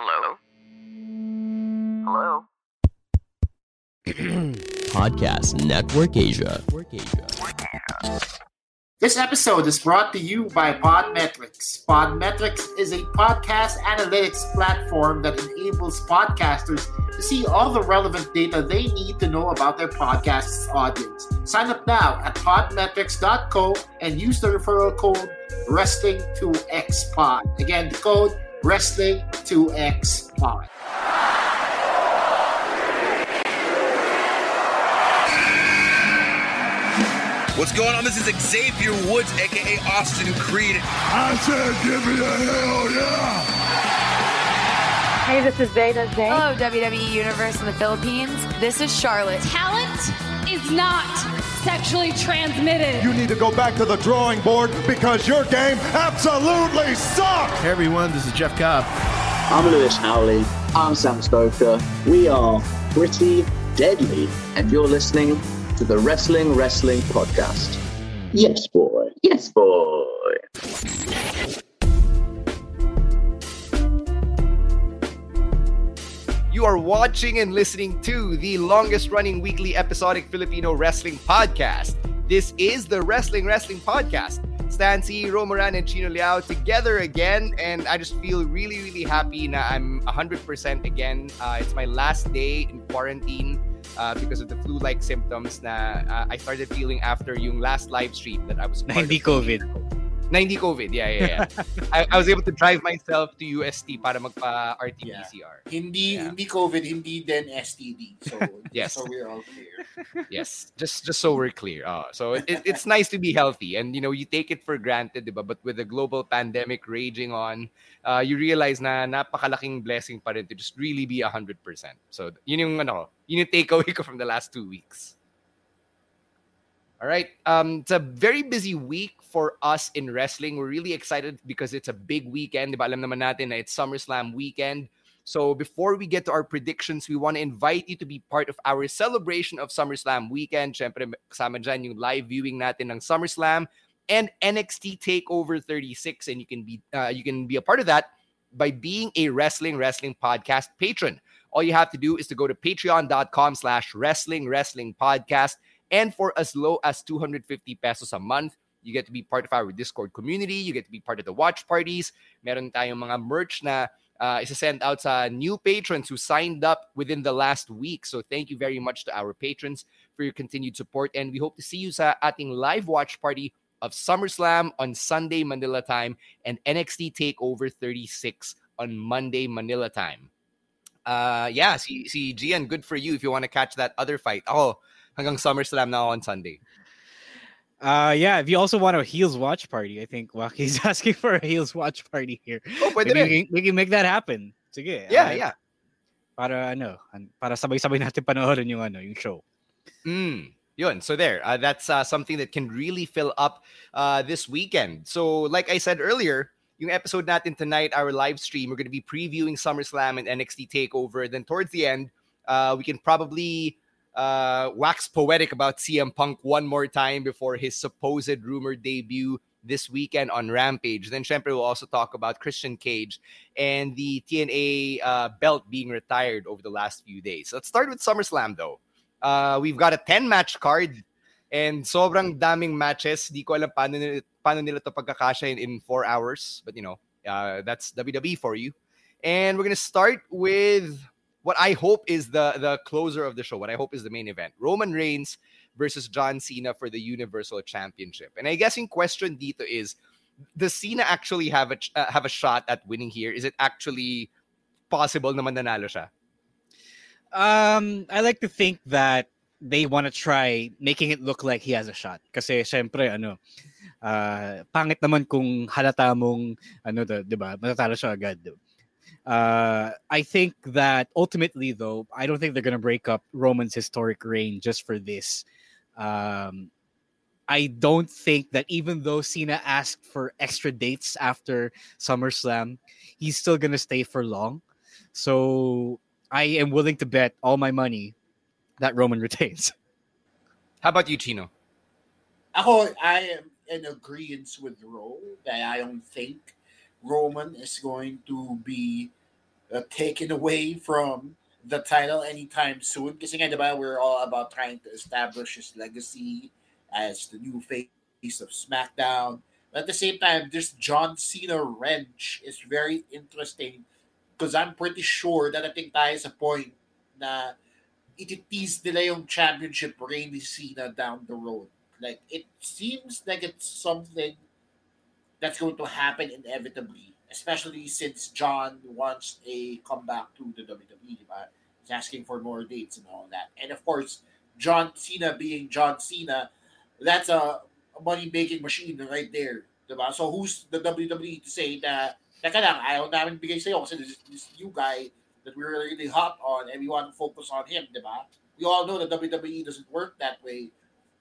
Hello? Hello? Podcast Network Asia. This episode is brought to you by Podmetrics. Podmetrics is a podcast analytics platform that enables podcasters to see all the relevant data they need to know about their podcast's audience. Sign up now at podmetrics.co and use the referral code wrestling2xpod. Again, the code Wrestling2XPod. What's going on? This is Xavier Woods, aka Austin Creed. I said, give me a hell yeah! Hey, this is Veda Zane. Hello, WWE Universe in the Philippines. This is Charlotte. Talent is not sexually transmitted. You need to go back to the drawing board because your game absolutely sucks! Hey everyone, this is Jeff Cobb. I'm Lewis Howley. I'm Sam Stoker. We are pretty deadly, and you're listening to the Wrestling Wrestling Podcast. Yes, boy. Yes, boy. You are watching and listening to the longest running weekly episodic Filipino wrestling podcast. This is the Wrestling Wrestling Podcast. Stan Sy, Romoran, and Chino Liao together again, and I just feel really, really happy now I'm 100% again. Uh, it's my last day in quarantine uh, because of the flu-like symptoms na uh, I started feeling after yung last live stream that I was Na hindi. COVID. Na hindi COVID, yeah, yeah, yeah. I, I was able to drive myself to UST para magpa RT-PCR. Hindi Yeah. hindi COVID, hindi din STD. So Yes. so we're all clear. yes just just so we're clear uh, so it, it's nice to be healthy and you know you take it for granted diba? but with the global pandemic raging on uh, you realize na napakalaking blessing pa rin to just really be 100% so yun yung ano yun yung takeaway ko from the last two weeks all right um it's a very busy week for us in wrestling we're really excited because it's a big weekend diba? alam naman natin na it's SummerSlam weekend so before we get to our predictions, we want to invite you to be part of our celebration of SummerSlam weekend. Siyempre, kasama dyan yung live viewing natin ng SummerSlam and NXT Takeover 36. And you can be uh, you can be a part of that by being a Wrestling Wrestling Podcast patron. All you have to do is to go to patreon.com slash wrestling wrestling podcast. And for as low as 250 pesos a month, you get to be part of our Discord community. You get to be part of the watch parties. Meron tayong mga merch na uh, isa-send out sa new patrons who signed up within the last week. So thank you very much to our patrons for your continued support. And we hope to see you sa ating live watch party of SummerSlam on Sunday Manila time and NXT TakeOver 36 on Monday Manila time. Uh, yeah, si, si Gian, good for you if you want to catch that other fight. Oh, hanggang SummerSlam now on Sunday. Uh, yeah, if you also want a heels watch party, I think Waki's asking for a heels watch party here. Oh, pwede rin. we, can, we can make that happen. Sige. Yeah, uh, yeah. Para ano, an- para sabay-sabay natin panoorin yung ano, yung show. Mm, yun. So there, uh, that's uh, something that can really fill up uh, this weekend. So like I said earlier, yung episode natin tonight, our live stream, we're going to be previewing SummerSlam and NXT TakeOver. Then towards the end, uh, we can probably uh, wax poetic about CM Punk one more time before his supposed rumored debut this weekend on Rampage. Then, syempre, we'll also talk about Christian Cage and the TNA uh, belt being retired over the last few days. Let's start with SummerSlam, though. Uh, we've got a 10 match card and sobrang daming matches. Di ko alam paano nila, paano nila to in, in four hours. But, you know, uh, that's WWE for you. And we're going to start with what I hope is the, the closer of the show. What I hope is the main event. Roman Reigns versus John Cena for the Universal Championship. And I guess in question dito is, does Cena actually have a, uh, have a shot at winning here? Is it actually possible na mananalo siya? Um, I like to think that they want to try making it look like he has a shot. Kasi syempre, ano, uh, pangit naman kung halata mong ano the, 'di ba? Matatalo siya agad. Uh, I think that ultimately, though, I don't think they're going to break up Roman's historic reign just for this. Um, I don't think that even though Cena asked for extra dates after SummerSlam, he's still going to stay for long. So I am willing to bet all my money that Roman retains. How about you, Chino? Ako, I am in agreement with Ro that I don't think Roman is going to be uh, taken away from the title anytime soon. Because again, we're all about trying to establish his legacy as the new face of SmackDown. But at the same time, this John Cena wrench is very interesting because I'm pretty sure that I think tayo sa point na iti-tease nila yung championship reign Cena down the road. Like, it seems like it's something that's going to happen inevitably, especially since John wants a comeback to the WWE. Diba? He's asking for more dates and all that. And of course, John Cena being John Cena, that's a money making machine right there. Diba? So who's the WWE to say that, teka lang, ayaw namin bigay sa'yo kasi this, this new guy that we're really hot on and we want to focus on him, diba? We all know that WWE doesn't work that way.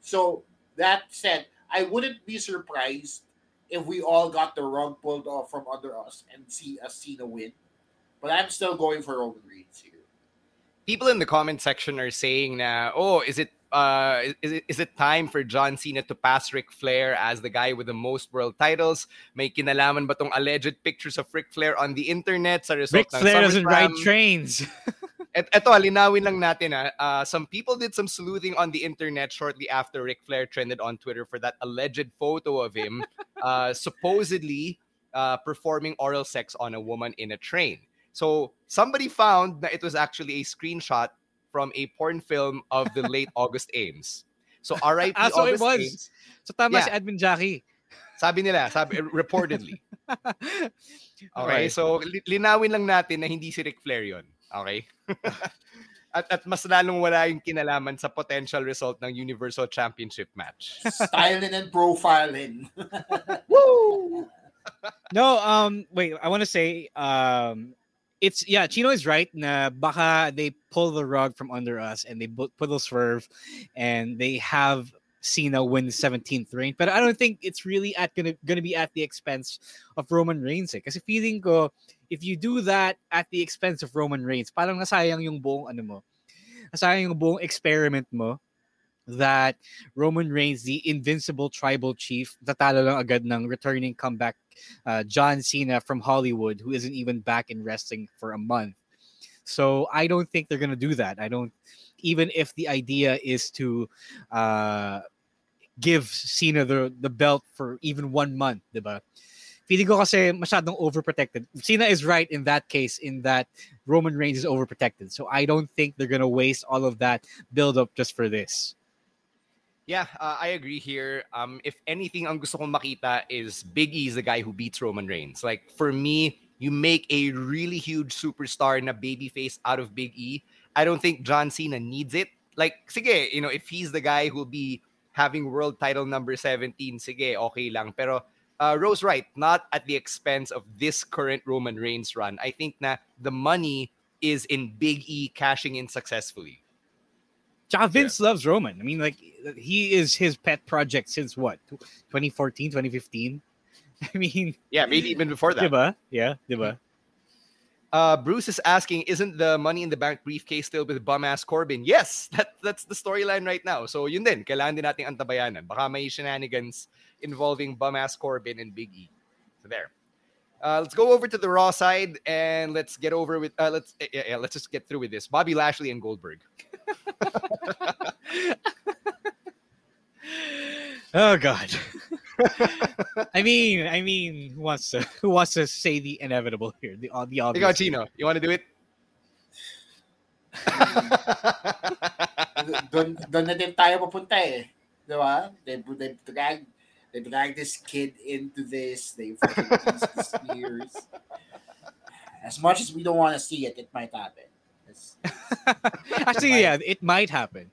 So that said, I wouldn't be surprised if we all got the rug pulled off from under us and see a Cena win. But I'm still going for Roman Reigns here. People in the comment section are saying now, oh, is it uh is it, is it time for John Cena to pass Ric Flair as the guy with the most world titles? May kinalaman ba tong alleged pictures of Ric Flair on the internet sa result Ric Flair doesn't ride trains. Et, eto, linawin lang natin ha. Uh, some people did some sleuthing on the internet shortly after Ric Flair trended on Twitter for that alleged photo of him uh, supposedly uh, performing oral sex on a woman in a train. So somebody found that it was actually a screenshot from a porn film of the late August Ames. So RIP ah, so August it was. Ames. So tama yeah. si Edmund Jackie. Sabi nila, sabi, reportedly. Okay, so linawin lang natin na hindi si Ric Flair yun. Okay? at, at mas lalong wala yung kinalaman sa potential result ng Universal Championship match. Styling and profiling. Woo! no, um, wait, I want to say, um, it's yeah, Chino is right. Na baka they pull the rug from under us and they put a swerve, and they have Cena win the 17th reign. But I don't think it's really at gonna gonna be at the expense of Roman Reigns. Eh. Kasi feeling ko, if you do that at the expense of Roman Reigns, parang nasayang yung buong ano mo. Nasayang yung buong experiment mo that Roman Reigns, the invincible tribal chief, tatalo lang agad ng returning comeback uh, John Cena from Hollywood, who isn't even back in wrestling for a month. So I don't think they're gonna do that. I don't, even if the idea is to uh, give Cena the the belt for even one month, diba? Feeling ko kasi masyadong overprotected. Cena is right in that case, in that Roman Reigns is overprotected. So I don't think they're gonna waste all of that build up just for this. Yeah, uh, I agree here. Um, if anything, ang gusto kong makita is Big E is the guy who beats Roman Reigns. Like for me, you make a really huge superstar na babyface out of Big E. I don't think John Cena needs it. Like, sige, you know, if he's the guy who'll be having world title number 17, sige, okay lang. Pero uh, Rose right, not at the expense of this current Roman Reigns run. I think na the money is in Big E cashing in successfully. Tsaka Vince yeah. loves Roman. I mean, like, he is his pet project since what? 2014, 2015? I mean... Yeah, maybe even before that. Diba? Yeah, diba? Uh, Bruce is asking, isn't the Money in the Bank briefcase still with bum-ass Corbin? Yes, that, that's the storyline right now. So yun din, kailangan din nating antabayanan. Baka may shenanigans involving bum-ass Corbin and Big E. So there. Uh, let's go over to the Raw side and let's get over with. Uh, let's yeah, yeah, let's just get through with this. Bobby Lashley and Goldberg. oh God. I mean, I mean, who wants to who wants to say the inevitable here? The the obvious. Ikaw, Chino, you want to do it? doon, doon na din tayo papunta eh. Di ba? They, they drag, they drag this kid into this. They fucking the spears. As much as we don't want to see it, it might happen. It's, Actually, yeah, it might happen.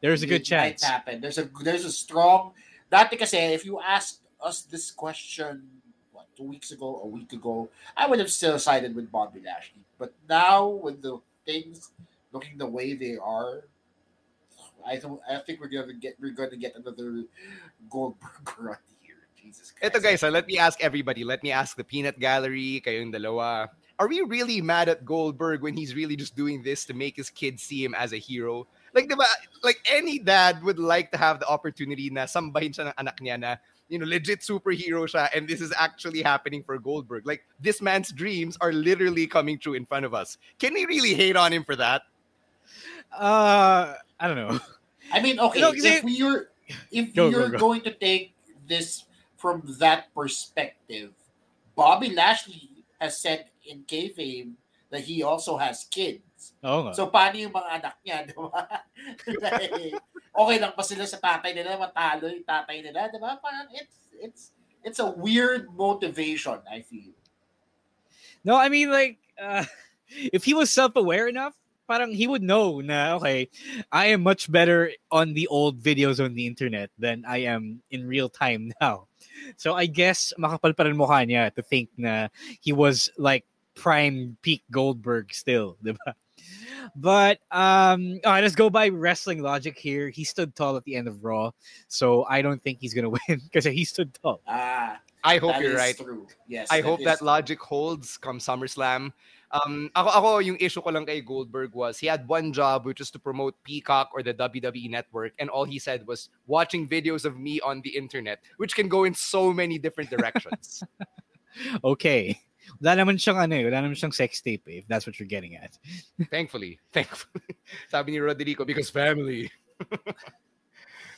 There's a good it chance. Might happen. There's a there's a strong. Dati kasi, if you asked us this question what two weeks ago, a week ago, I would have still sided with Bobby Lashley. But now with the things looking the way they are, I don't. I think we're gonna get we're gonna get another Goldberg run here. Jesus Christ. Ito guys, uh, let me ask everybody. Let me ask the Peanut Gallery, kayong dalawa. Are we really mad at Goldberg when he's really just doing this to make his kids see him as a hero? Like, diba, like any dad would like to have the opportunity na sambahin siya ng anak niya na, you know, legit superhero siya and this is actually happening for Goldberg. Like, this man's dreams are literally coming true in front of us. Can we really hate on him for that? Uh, I don't know. I mean, okay, No, if kasi- you're if Go, go, you're go. going to take this from that perspective, Bobby Lashley has said in kayfabe that he also has kids. Oo nga. So paano yung mga anak niya, di ba? Like, okay lang pa sila sa tatay nila, matalo yung tatay nila, di ba? Parang it's it's it's a weird motivation, I feel. No, I mean like uh, if he was self-aware enough, parang he would know na okay, I am much better on the old videos on the internet than I am in real time now. So I guess makapal pa rin mukha niya to think na he was like prime peak Goldberg still, diba? But um, all right, let's go by wrestling logic here. He stood tall at the end of Raw, so I don't think he's gonna win because he stood tall. Ah, I hope you're right. True. Yes, I hope that true. logic holds come SummerSlam. Um, ako, ako, yung issue ko lang kay Goldberg was he had one job, which is to promote Peacock or the WWE Network, and all he said was watching videos of me on the internet, which can go in so many different directions. Okay. Wala naman siyang ano eh, wala naman siyang sex tape eh, if that's what you're getting at. thankfully, thankfully. Sabi ni Rodrigo, because family.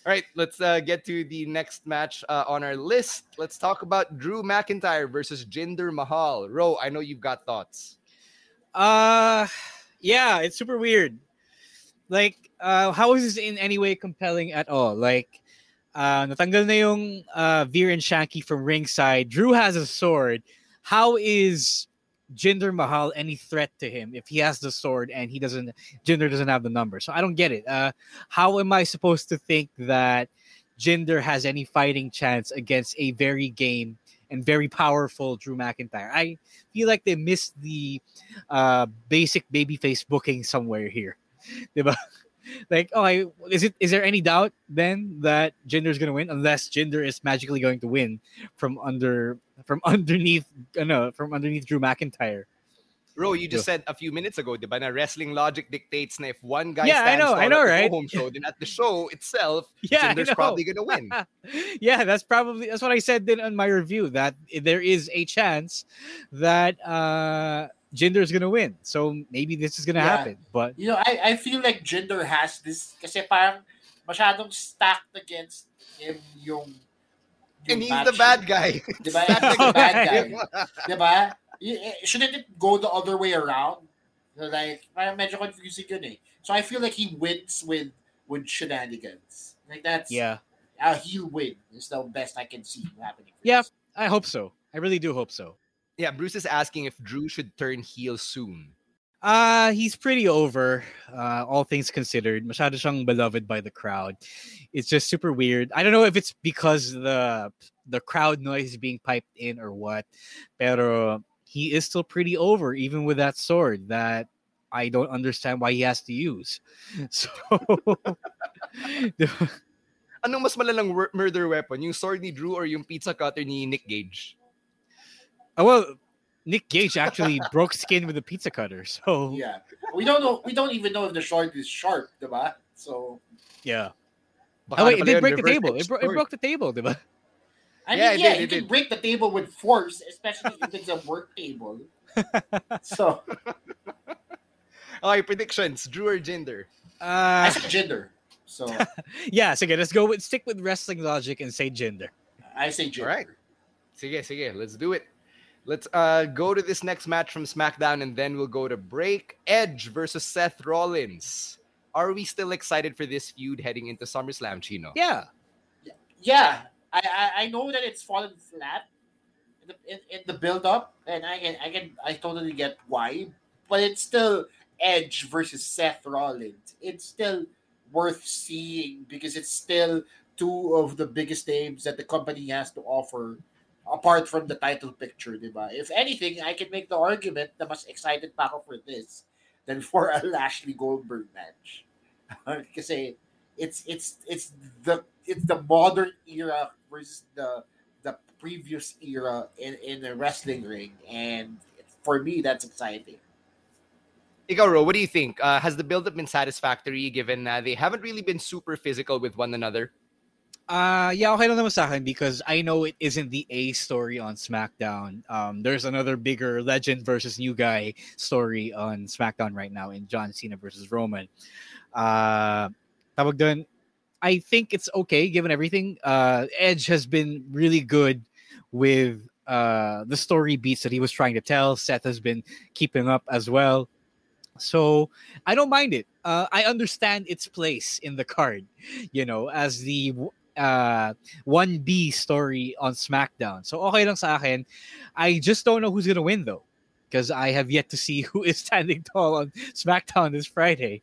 All right, let's uh, get to the next match uh, on our list. Let's talk about Drew McIntyre versus Jinder Mahal. Ro, I know you've got thoughts. Uh yeah, it's super weird. Like uh how is this in any way compelling at all? Like uh natanggal na yung uh Veer and Shanky from ringside. Drew has a sword. How is Jinder Mahal any threat to him if he has the sword and he doesn't Jinder doesn't have the number? So I don't get it. Uh how am I supposed to think that Jinder has any fighting chance against a very game and very powerful Drew McIntyre? I feel like they missed the uh basic babyface booking somewhere here. Like, okay, is it is there any doubt then that Jinder is gonna win unless Jinder is magically going to win from under from underneath uh, no from underneath Drew McIntyre? Ro, you just said a few minutes ago, diba, na wrestling logic dictates na if one guy Yeah, I know, I know, at the right? home show, then at the show itself, Yeah, know. probably gonna win. yeah, that's probably that's what I said then on my review that there is a chance that uh Jinder's gonna win. So maybe this is gonna Yeah. happen. But You know, I, I feel like Jinder has this kasi parang masyadong stacked against him yung, yung And he's match. the bad guy. Di ba? He's the bad guy. Di ba? Y- eh, Shouldn't it go the other way around? So, Like, parang medyo confusing yun eh. So I feel like he wins with with shenanigans. Like that's yeah. a heel win is the best I can see happening. Yeah. I hope so. I really do hope so. Yeah, Bruce is asking if Drew should turn heel soon. Uh, he's pretty over, uh, all things considered. Masyado siyang beloved by the crowd. It's just super weird. I don't know if it's because the the crowd noise is being piped in or what. Pero he is still pretty over, even with that sword that I don't understand why he has to use. So Anong mas malalang murder weapon? Yung sword ni Drew or yung pizza cutter ni Nick Gage? Uh, well, Nick Gage actually broke skin with a pizza cutter. So Yeah. We don't know we don't even know if the short is sharp, diba? So yeah. Oh wait, it did break the table. It, bro- it broke the table, diba? I mean, Yeah, yeah, it did, you it can did. break the table with force, especially if it's a work table. So Okay, predictions. Drew or Jinder? I Uh, say Jinder. So yeah, so let's go with stick with wrestling logic and say Jinder. I say Jinder. All right. Sige, sige. Let's do it. Let's uh, go to this next match from SmackDown and then we'll go to break. Edge versus Seth Rollins. Are we still excited for this feud heading into SummerSlam, Chino? Yeah. Yeah, I, I I know that it's fallen flat in the, in, in the build up, and I can I can I totally get why, but it's still Edge versus Seth Rollins. It's still worth seeing because it's still two of the biggest names that the company has to offer apart from the title picture, di ba? If anything, I can make the argument na mas excited pa ako for this than for a Lashley Goldberg match. Kasi it's it's it's the it's the modern era versus the the previous era in in the wrestling ring and for me that's exciting. Ikaw, Ro, what do you think? Uh, has the build-up been satisfactory given uh, they haven't really been super physical with one another? Uh, yeah, okay lang naman sa akin because I know it isn't the A story on SmackDown. Um, there's another bigger legend versus new guy story on SmackDown right now in John Cena versus Roman. Uh, dun, I think it's okay given everything. Uh, Edge has been really good with uh, the story beats that he was trying to tell. Seth has been keeping up as well. So I don't mind it. Uh, I understand its place in the card, you know, as the uh, 1B story on SmackDown. So okay lang sa akin. I just don't know who's going to win though. Because I have yet to see who is standing tall on SmackDown this Friday.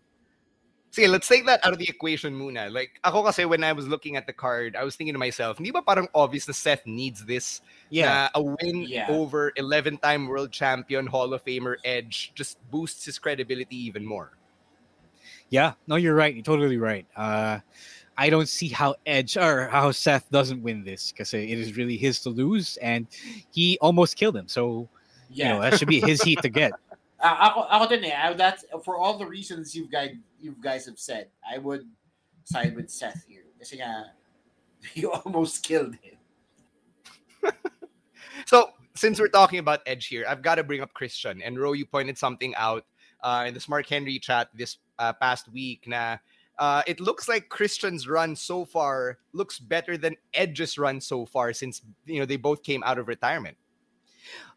See, let's take that out of the equation muna. Like, ako kasi when I was looking at the card, I was thinking to myself, hindi ba parang obvious na Seth needs this? Yeah. Na a win Yeah. over 11-time world champion Hall of Famer Edge just boosts his credibility even more. Yeah, no, you're right. You're totally right. Uh, I don't see how Edge or how Seth doesn't win this because it is really his to lose, and he almost killed him. So, you know, that should be his heat to get. Uh, ako, ako din eh. I, that's for all the reasons you guys you guys have said. I would side with Seth here. Kasi nga, you almost killed him. So, since we're talking about Edge here, I've got to bring up Christian. And Ro, you pointed something out uh, in the Smart Henry chat this uh, past week. Na uh, it looks like Christian's run so far looks better than Edge's run so far since you know they both came out of retirement.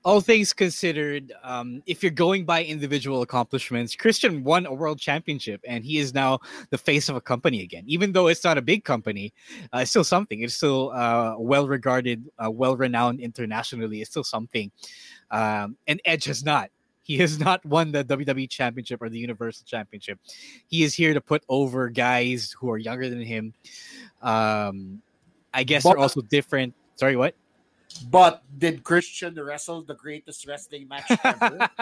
All things considered, um, if you're going by individual accomplishments, Christian won a world championship and he is now the face of a company again. Even though it's not a big company, uh, it's still something. It's still uh, well regarded, uh, well renowned internationally. It's still something. Um, and Edge has not. He has not won the WWE Championship or the Universal Championship. He is here to put over guys who are younger than him. Um, I guess they're also different. Sorry, what? But did Christian wrestle the greatest wrestling match ever?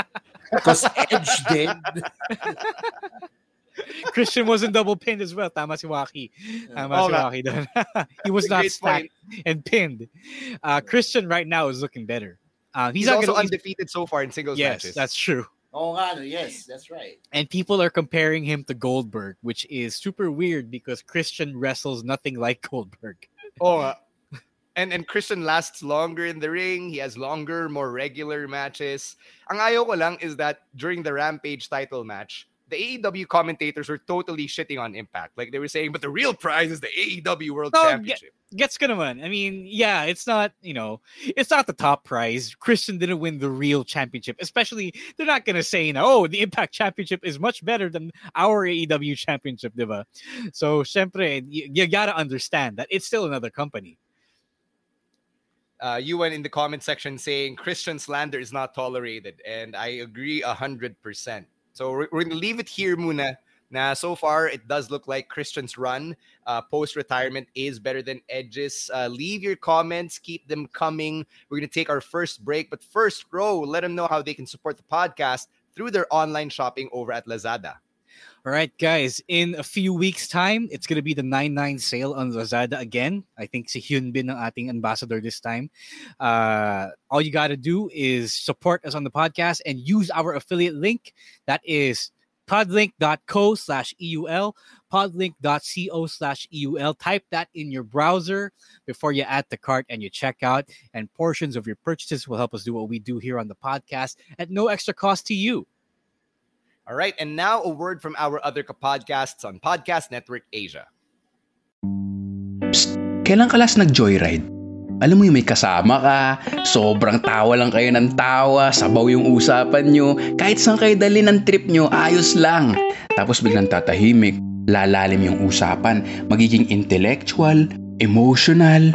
Because Edge did. Christian wasn't double pinned as well. Tama si Waki. Tama Oh, si nga. Waki he was not Great stacked and pinned. Uh, Christian right now is looking better. Uh, he's, He's, also gonna, undefeated so far in singles Yes, matches. that's true. Oh, nga, no, yes, that's right. And people are comparing him to Goldberg, which is super weird because Christian wrestles nothing like Goldberg. Oh, uh, and and Christian lasts longer in the ring. He has longer, more regular matches. Ang ayaw ko lang is that during the Rampage title match, the AEW commentators were totally shitting on Impact. Like they were saying, but the real prize is the AEW World No, Championship. Gets gonna win. I mean, yeah, it's not, you know, it's not the top prize. Christian didn't win the real championship. Especially, they're not going to say, oh, the Impact Championship is much better than our AEW Championship, diba? So, syempre, you, you got to understand that it's still another company. Uh, you went in the comment section saying Christian slander is not tolerated, and I agree a hundred percent. So we're, gonna leave it here, Muna. Now, so far, it does look like Christian's run uh, post retirement is better than Edge's. Uh, leave your comments, keep them coming. We're going to take our first break. But first, Ro, let them know how they can support the podcast through their online shopping over at Lazada. All right, guys, in a few weeks' time, it's to be the 9-9 sale on Lazada again. I think si Hyun Bin ang ating ambassador this time. Uh, all you got to do is support us on the podcast and use our affiliate link. That is podlink.co slash EUL, podlink.co slash EUL. Type that in your browser before you add the cart and you check out. And portions of your purchases will help us do what we do here on the podcast at no extra cost to you. All right, and now a word from our other podcasts on Podcast Network Asia. Psst, kailan ka last nag-joyride? Alam mo yung may kasama ka, sobrang tawa lang kayo ng tawa, sabaw yung usapan nyo, kahit saan kayo dali ng trip nyo, ayos lang. Tapos biglang tatahimik, lalalim yung usapan, magiging intellectual, emotional.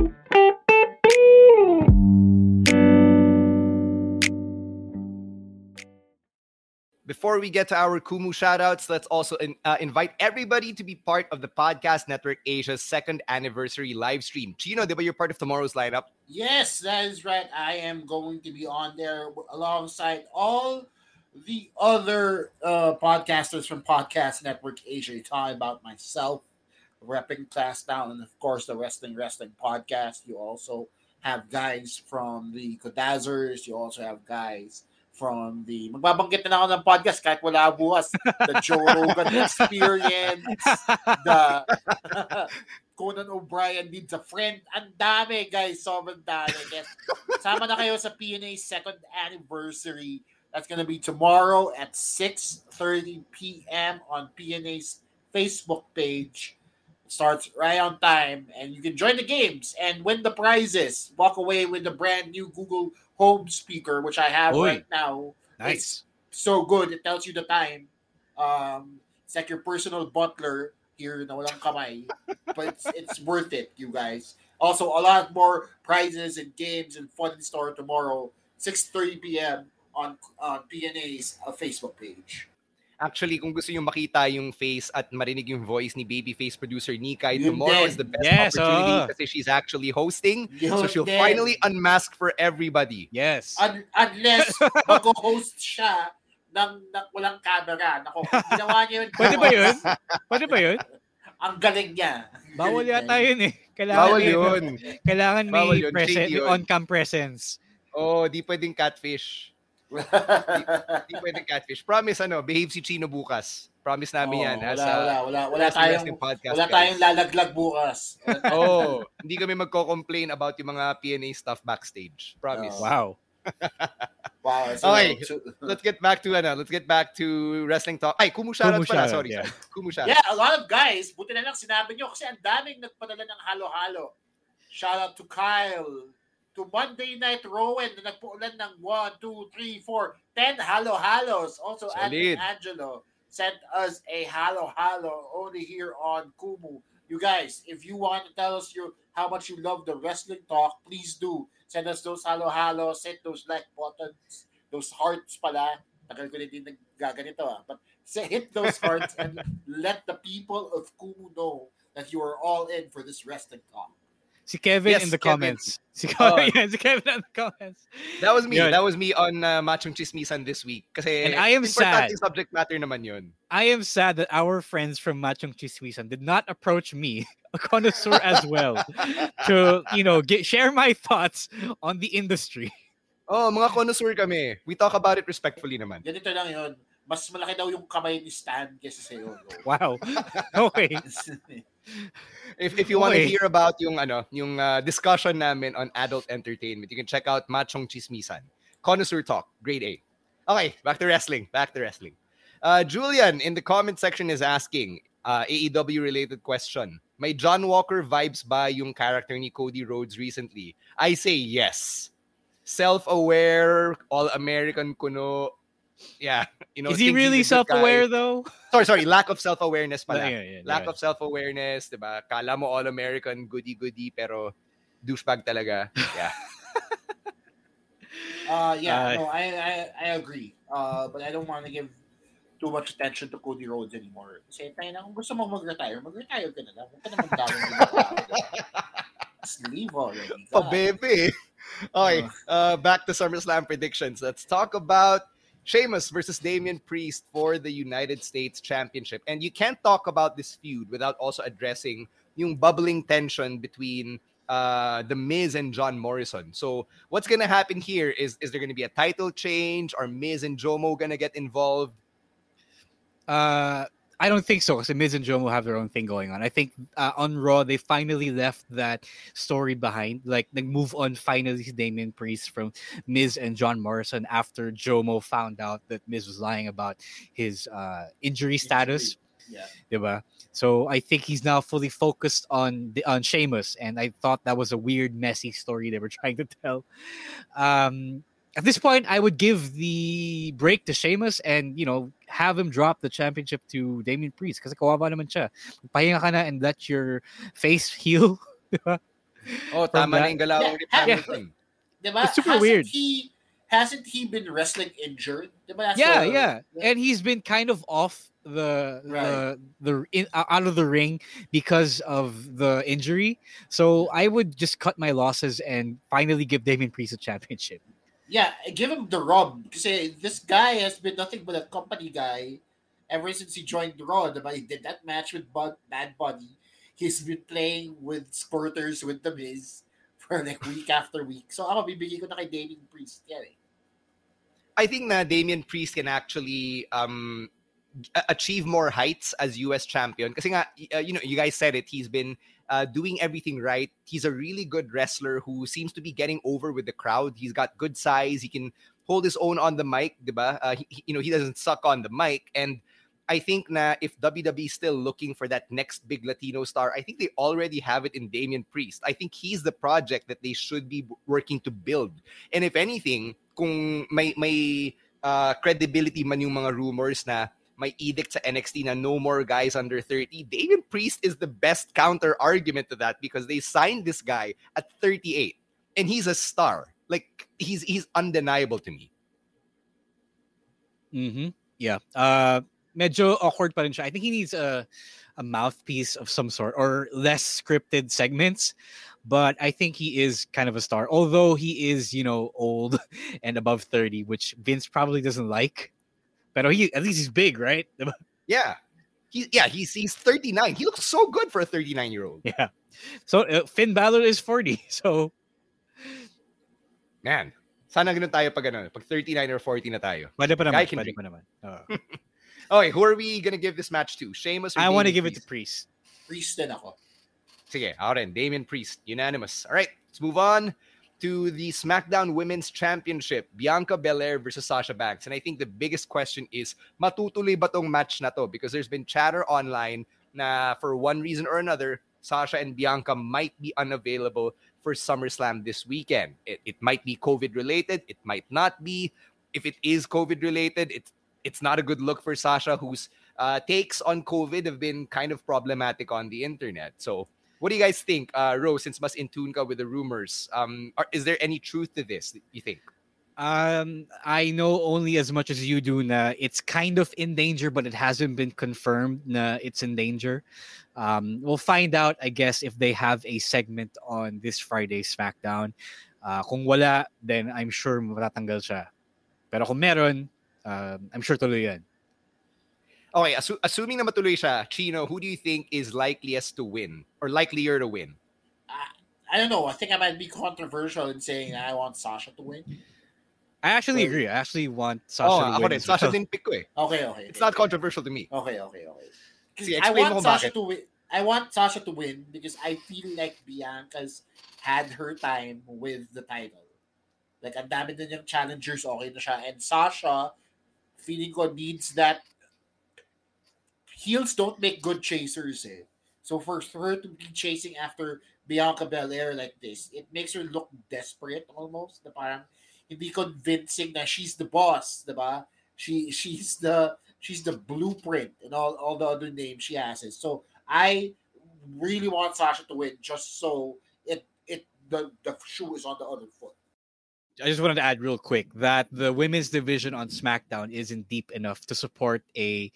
Before we get to our Kumu shoutouts, let's also in, uh, invite everybody to be part of the Podcast Network Asia's second anniversary live stream. Chino, di you're part of tomorrow's lineup? Yes, that is right. I am going to be on there alongside all the other uh, podcasters from Podcast Network Asia. You're talking about myself, repping Class Down, and of course the Wrestling Wrestling podcast. You also have guys from the Kodazers. You also have guys from the magbabanggit na ako ng podcast kahit wala bukas. The Joe Rogan experience. The Conan O'Brien needs a friend. Ang dami guys. Sobrang dami. Yes. sama na kayo sa PNA second anniversary. That's gonna be tomorrow at 6.30 p.m. on PNA's Facebook page starts right on time and you can join the games and win the prizes walk away with the brand new Google home speaker, which I have Oy. right now. Nice. It's so good. It tells you the time. Um, it's like your personal butler here na walang kamay. but it's, it's worth it, you guys. Also, a lot more prizes and games and fun in store tomorrow, 6.30 p.m. on, on PNA's uh, Facebook page. Actually, kung gusto nyo makita yung face at marinig yung voice ni babyface producer Nikay, Yun tomorrow is the best Yes, opportunity kasi she's actually hosting. Yun so she'll din. finally unmask for everybody. Yes. Un- unless mag-host siya ng, ng walang camera. Nako, ginawa niya yun. Pwede ba yun? Pwede ba yun? Ang galing niya. Bawal yata niya. yun eh. Kailangan Bawal may- yun. Kailangan may Bawal yun. present, may on-cam presence. Oh, di pwedeng catfish. Di pwedeng catfish. Promise ano, behave si Chino bukas. Promise namin Oo, yan. wala, as a wala, wala, wala tayong, podcast, wala guys. tayong lalaglag bukas. Oh, hindi kami magko-complain about yung mga PNA stuff backstage. Promise. Oh. Wow. Wow. So, Okay, so- let's get back to ano, let's get back to wrestling talk. Ay, Kumu shoutouts Kumu pala. shoutout, Sorry, yeah. Kumu shoutouts. yeah, a lot of guys, buti na lang sinabi nyo kasi ang daming nagpadala ng halo-halo. Shout out to Kyle, to Monday Night Rowan na nagpuulan ng 1, 2, 3, 4, 10 halo-halos. Also, Anthony. Angelo sent us a halo-halo only here on Kumu. You guys, if you want to tell us your how much you love the wrestling talk, please do. Send us those halo-halos, hit those like buttons, those hearts pala. Tagal ko na din nagaganito ah. But say, hit those hearts and let the people of Kumu know that you are all in for this wrestling talk. Si Kevin Yes, in the Kevin. comments. Si Oh. Kevin, yeah, si Kevin in the comments. That was me. Yun. That was me on uh, Machong Chismisan this week. Kasi And I am sad. subject matter naman yun. I am sad that our friends from Machong Chismisan did not approach me, a connoisseur as well, to you know get share my thoughts on the industry. Oh, mga connoisseur kami. We talk about it respectfully naman. Ganito lang yun. Mas malaki daw yung kamay ni Stan kesa sa'yo. Wow. Okay. If, if you want to hear about yung ano, yung uh, discussion namin on adult entertainment, you can check out Machong Chismisan. Connoisseur Talk, grade A. Okay, back to wrestling. Back to wrestling. Uh, Julian in the comment section is asking uh, AEW related question. May John Walker vibes ba yung character ni Cody Rhodes recently? I say yes. Self-aware, all-American kuno. Yeah, you know. Is he really self-aware guy. though? Sorry, sorry. Lack of self-awareness pala. Yeah, yeah, Lack yeah. of self-awareness, diba? Kala mo all-American, goody-goody, pero douchebag talaga. Yeah. Uh, yeah, Uh, no, I, I I agree. Uh, but I don't want to give too much attention to Cody Rhodes anymore. Kasi tayo na, kung gusto mo mag-retire, mag-retire ka na lang. Huwag ka naman daming Just leave already. God. Pabebe. Okay, uh, back to SummerSlam predictions. Let's talk about Sheamus versus Damian Priest for the United States Championship. And you can't talk about this feud without also addressing yung bubbling tension between uh, The Miz and John Morrison. So what's gonna happen here is is there gonna be a title change? Are Miz and Jomo gonna get involved? Uh, I don't think so because Miz and Joe will have their own thing going on. I think uh, on Raw they finally left that story behind. Like they move on finally to Damian Priest from Miz and John Morrison after Jomo found out that Miz was lying about his uh, injury status. Yeah. Diba? So I think he's now fully focused on the on Sheamus, and I thought that was a weird, messy story they were trying to tell. Um, at this point, I would give the break to Sheamus and you know have him drop the championship to Damian Priest because kawawa naman siya. Pahinga ka na and let your face heal. diba? Oh, From tama na yung galaw Yeah, ni ha- Hamilton. Diba? It's super hasn't weird. He, hasn't he been wrestling injured? Diba? Yeah, the- yeah, and he's been kind of off the the the in, uh, out of the ring because of the injury. So I would just cut my losses and finally give Damian Priest a championship. Yeah, give him the rub. Kasi this guy has been nothing but a company guy ever since he joined Raw. Diba? He did that match with Bad Bunny. He's been playing with squirters with The Miz for like week after week. So ako, bibigay ko na kay Damian Priest. Yan eh. I think na Damian Priest can actually um achieve more heights as US champion. Kasi nga uh, you know you guys said it he's been uh, doing everything right. He's a really good wrestler who seems to be getting over with the crowd. He's got good size. He can hold his own on the mic diba uh, he, you know he doesn't suck on the mic. And I think na if WWE is still looking for that next big Latino star, I think they already have it in Damian Priest. I think he's the project that they should be working to build. And if anything, kung may may uh, credibility man yung mga rumors na may edict sa NXT na no more guys under 30, Damian Priest is the best counter argument to that because they signed this guy at 38 and he's a star. Like he's he's undeniable to me. Mm-hmm. Yeah. Uh, medyo awkward pa rin siya. I think he needs a a mouthpiece of some sort or less scripted segments. But I think he is kind of a star, although he is, you know, old and above 30, which Vince probably doesn't like. But he at least he's big, right? Yeah. He, yeah, he's he's 39. He looks so good for a 39 year old. Yeah. So uh, Finn Balor is 40. So Man, sana ganun tayo pag ano, pag 39 or 40 na tayo. pwede pa naman. Guy can Pwede pa naman. Oo. Okay, who are we gonna give this match to? Sheamus or I want to Damian give it to Priest. Priest din ako. Sige, ako rin. Damian Priest. Unanimous. All right, let's move on to the SmackDown Women's Championship. Bianca Belair versus Sasha Banks. And I think the biggest question is, matutuloy ba tong match na to? Because there's been chatter online na for one reason or another, Sasha and Bianca might be unavailable for SummerSlam this weekend. It, it might be COVID related. It might not be. If it is COVID related, it's it's not a good look for Sasha, whose uh, takes on COVID have been kind of problematic on the internet. So, what do you guys think, uh, Rose? Since mas in tune ka with the rumors, um, are, is there any truth to this? You think? Um, I know only as much as you do. Na it's kind of in danger, but it hasn't been confirmed. Na it's in danger. Um, we'll find out, I guess, if they have a segment on this Friday SmackDown. Uh, kung wala, then I'm sure matatanggal siya. Pero kung meron, um, I'm sure tuloy. Okay, assu- assuming na matuloy siya, Chino, who do you think is likeliest to win or likelier to win? I don't know. I think I might be controversial in saying I want Sasha to win. I actually Well- agree. I actually want Sasha oh, to ako win. din. as Sasha well. din pick ko eh. Okay, okay. It's not controversial to me. Okay, okay, okay. Sige, I want Sasha bakit. to win. I want Sasha to win because I feel like Bianca's had her time with the title. Like, ang dami na niyang challengers, okay na siya. And Sasha, feeling ko needs that heels don't make good chasers eh. So for her to be chasing after Bianca Belair like this, it makes her look desperate almost. Na parang hindi convincing that she's the boss, diba? She she's the she's the blueprint and all, all the other names she has. It. So I really want Sasha to win just so it it the, the shoe is on the other foot. I just wanted to add real quick that the women's division on SmackDown isn't deep enough to support a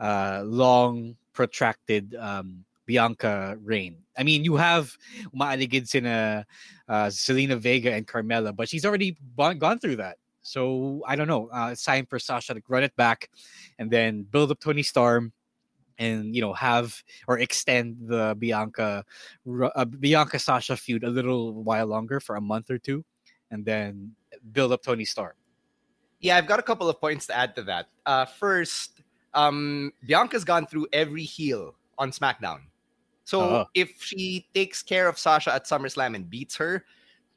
uh, long, protracted um, Bianca reign. I mean, you have umaaligid sina uh, Zelina Vega and Carmella, but she's already gone, gone through that. So I don't know. Uh, it's time for Sasha to run it back and then build up Toni Storm and you know have or extend the Bianca uh, Bianca Sasha feud a little while longer for a month or two and then build up Toni Storm. Yeah, I've got a couple of points to add to that. Uh, first, um, Bianca's gone through every heel on SmackDown. So Uh-huh. if she takes care of Sasha at SummerSlam and beats her,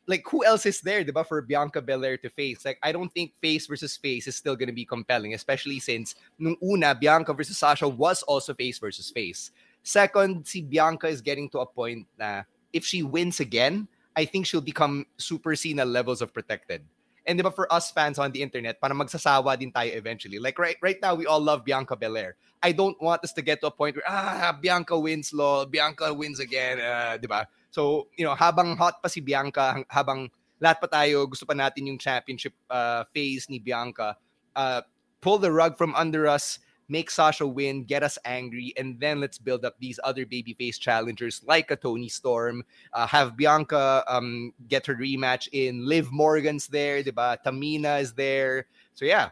like who else is there, diba, for Bianca Belair to face? Like I don't think face versus face is still gonna be compelling, especially since nung una Bianca versus Sasha was also face versus face. Second, si Bianca is getting to a point na if she wins again, I think she'll become super Cena levels of protected. And diba for us fans on the internet, para magsasawa din tayo eventually. Like right right now, we all love Bianca Belair. I don't want us to get to a point where ah Bianca wins, lol, Bianca wins again, uh, diba? So, you know, habang hot pa si Bianca, habang lahat pa tayo gusto pa natin yung championship uh, phase ni Bianca, uh, pull the rug from under us, make Sasha win, get us angry, and then let's build up these other babyface challengers like a Toni Storm. Uh, have Bianca um, get her rematch in. Liv Morgan's there, diba? Tamina is there. So yeah.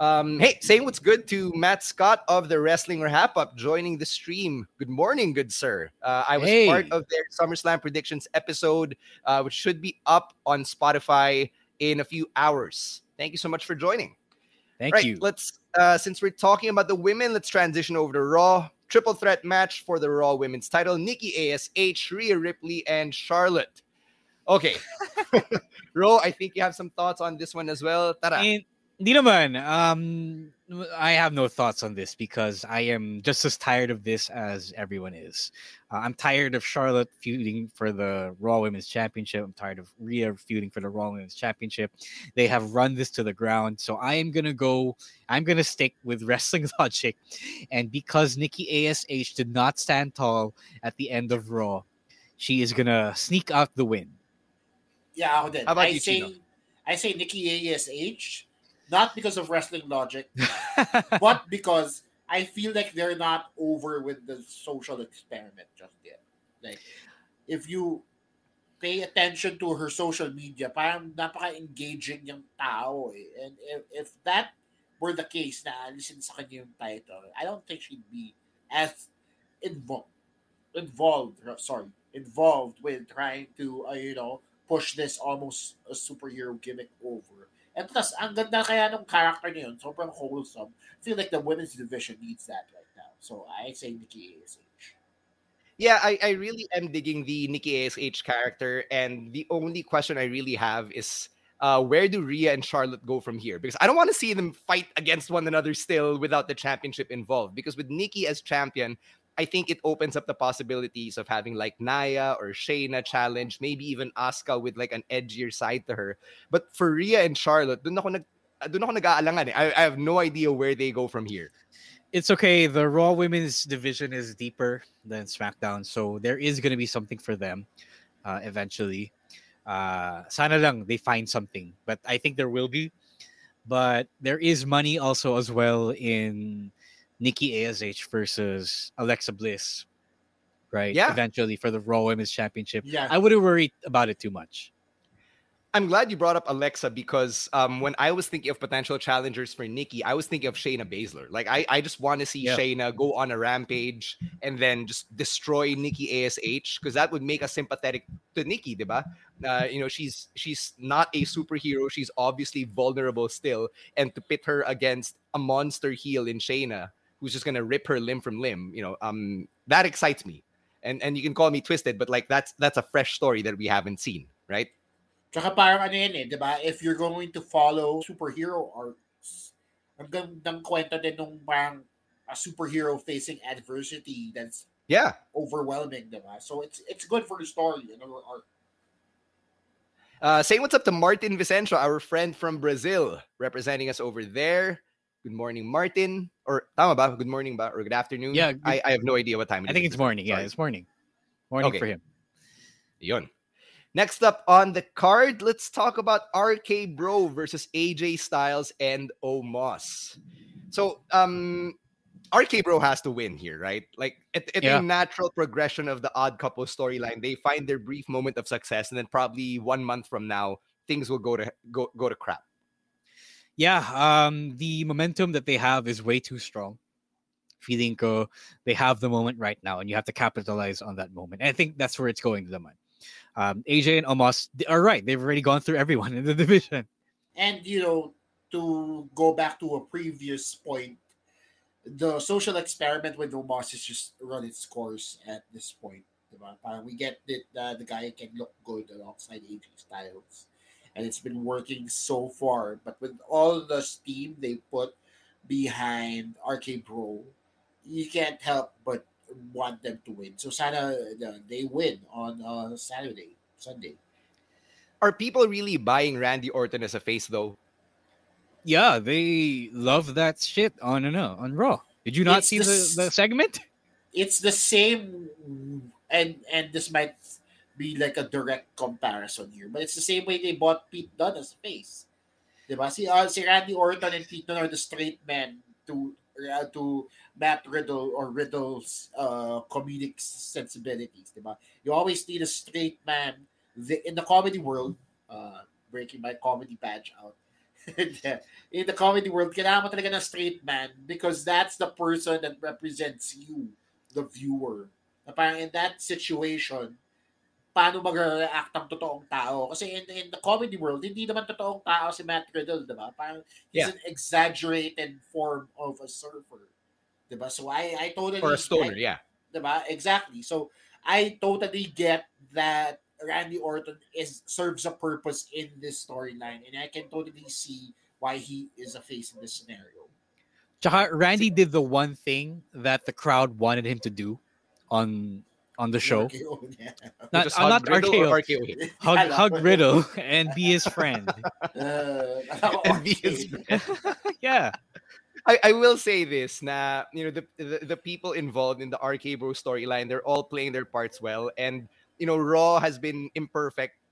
Um, hey, saying what's good to Matt Scott of the Wrestling Wrap Up joining the stream. Good morning, good sir. Uh, I was Hey. part of their SummerSlam predictions episode, uh, which should be up on Spotify in a few hours. Thank you so much for joining. Thank right, you. Let's uh, since we're talking about the women, let's transition over to Raw. Triple threat match for the Raw Women's title: Nikki Ash, Rhea Ripley, and Charlotte. Okay, Raw. I think you have some thoughts on this one as well. Tara. And Di naman, um, I have no thoughts on this because I am just as tired of this as everyone is. Uh, I'm tired of Charlotte feuding for the Raw Women's Championship. I'm tired of Rhea feuding for the Raw Women's Championship. They have run this to the ground. So I am going to go, I'm going to stick with wrestling logic. And because Nikki ASH did not stand tall at the end of Raw, she is going to sneak out the win. Yeah, ako din. How about I you, say Chino? I say Nikki ASH, not because of wrestling logic, but because I feel like they're not over with the social experiment just yet. Like, if you pay attention to her social media, parang napaka-engaging yung tao eh. And if, if that were the case na alisin sa kanya yung title, I don't think she'd be as involved, involved, sorry, involved with trying to, uh, you know, push this almost a superhero gimmick over. And plus, ang ganda kaya nung character niya yun, sobrang wholesome. I feel like the women's division needs that right now. So I say Nikki ASH. Yeah, I, I really am digging the Nikki ASH character, and the only question I really have is uh, where do Rhea and Charlotte go from here? Because I don't want to see them fight against one another still without the championship involved. Because with Nikki as champion, I think it opens up the possibilities of having like Nia or Shayna challenge, maybe even Asuka with like an edgier side to her. But for Rhea and Charlotte, dun ako nag dun ako eh. I, I have no idea where they go from here. it's okay. The Raw Women's division is deeper than SmackDown, so there is going to be something for them uh, eventually. Uh, sana lang they find something, but I think there will be. But there is money also as well in Nikki Ash versus Alexa Bliss, right? Yeah. Eventually for the Raw Women's Championship. Yeah. I wouldn't worry about it too much. I'm glad you brought up Alexa because um, when I was thinking of potential challengers for Nikki, I was thinking of Shayna Baszler. Like I, I just want to see Yeah. Shayna go on a rampage and then just destroy Nikki ASH because that would make us sympathetic to Nikki, diba? Uh, you know, she's she's not a superhero. She's obviously vulnerable still, and to pit her against a monster heel in Shayna, who's just gonna rip her limb from limb, you know, um, that excites me. And and you can call me twisted, but like that's that's a fresh story that we haven't seen, right? Tsaka parang ano yun eh, di ba? If you're going to follow superhero arcs, ang gandang kwento din nung parang a superhero facing adversity that's Yeah. overwhelming, di ba? So it's it's good for the story and our art. Uh, saying what's up to Martin Vicencio, our friend from Brazil, representing us over there. Good morning, Martin. Or tama ba? Good morning ba? Or good afternoon? Yeah, good- I, I have no idea what time it I think is. it's morning. Yeah, it's morning. Morning Okay. for him. Yun. Next up on the card, let's talk about RK Bro versus AJ Styles and Omos. So, um, RK Bro has to win here, right? Like, it, it's Yeah. a natural progression of the odd couple storyline. They find their brief moment of success, and then probably one month from now, things will go to go go to crap. Yeah, um, the momentum that they have is way too strong. Feeling they have the moment right now, and you have to capitalize on that moment. And I think that's where it's going to the man. Um, AJ and Omos are right. They've already gone through everyone in the division. And you know, to go back to a previous point, the social experiment with Omos has just run its course at this point. We get that uh, the guy can look good alongside AJ Styles. And it's been working so far. But with all the steam they put behind RK Bro, you can't help but want them to win. So sana uh, they win on uh, Saturday, Sunday. Are people really buying Randy Orton as a face though? Yeah, they love that shit on and uh, on Raw. Did you not It's see the the, the segment? It's the same, and and this might be like a direct comparison here, but it's the same way they bought Pete Dunne as face. Diba? Si, uh, si Randy Orton and Pete Dunne are the straight men to uh, to Matt Riddle or Riddle's uh, comedic sensibilities. Diba? You always need a straight man the, in the comedy world. Uh, breaking my comedy badge out. in the comedy world, kailangan mo talaga ng straight man because that's the person that represents you, the viewer. Na in that situation, paano mag-react ang totoong tao? Kasi in, in the comedy world, hindi naman totoong tao si Matt Riddle, di ba? Parang he's Yeah. an exaggerated form of a surfer. Di ba? So I, I totally... Or a stoner, I- yeah. Diba? Exactly. So I totally get that Randy Orton is serves a purpose in this storyline, and I can totally see why he is a face in this scenario. Tsaka Randy did the one thing that the crowd wanted him to do on on the show. RKO, yeah. Not, Just uh, hug not Riddle RKO. or RKO? Hug, hug Riddle and be his friend. Uh, And be his okay. yeah. I, I will say this na you know the, the the people involved in the RK Bro storyline they're all playing their parts well and you know Raw has been imperfect but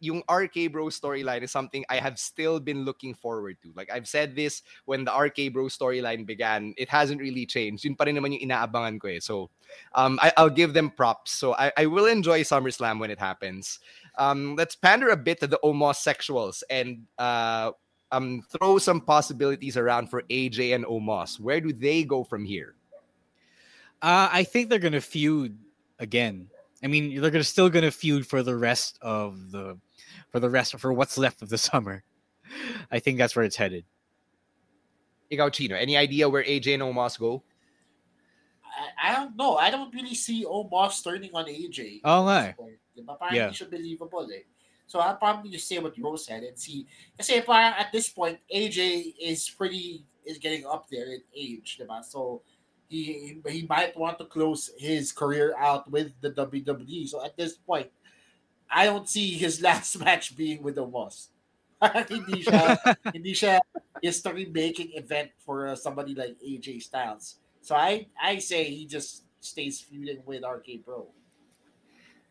yung RK Bro storyline is something I have still been looking forward to. Like I've said this when the RK Bro storyline began, it hasn't really changed. Yun pa rin naman yung inaabangan ko eh. So um, I, I'll give them props. So I, I will enjoy SummerSlam when it happens. Um, let's pander a bit to the homosexuals and uh, um, throw some possibilities around for AJ and Omos. Where do they go from here? Uh, I think they're gonna feud again. I mean, they're gonna still gonna feud for the rest of the for the rest for what's left of the summer. I think that's where it's headed. Ikaw, Chino, any idea where AJ and Omos go? I, I don't know. I don't really see Omos turning on AJ. Oh, at nga. Diba? Parang Yeah. siya believable eh. So I'll probably just say what Rose said and see. Kasi parang at this point, AJ is pretty, is getting up there in age. Diba? So he, he might want to close his career out with the WWE. So at this point, I don't see his last match being with Omos. Parang hindi siya, hindi siya history-making event for uh, somebody like AJ Styles. So I I say he just stays feuding with RK Bro.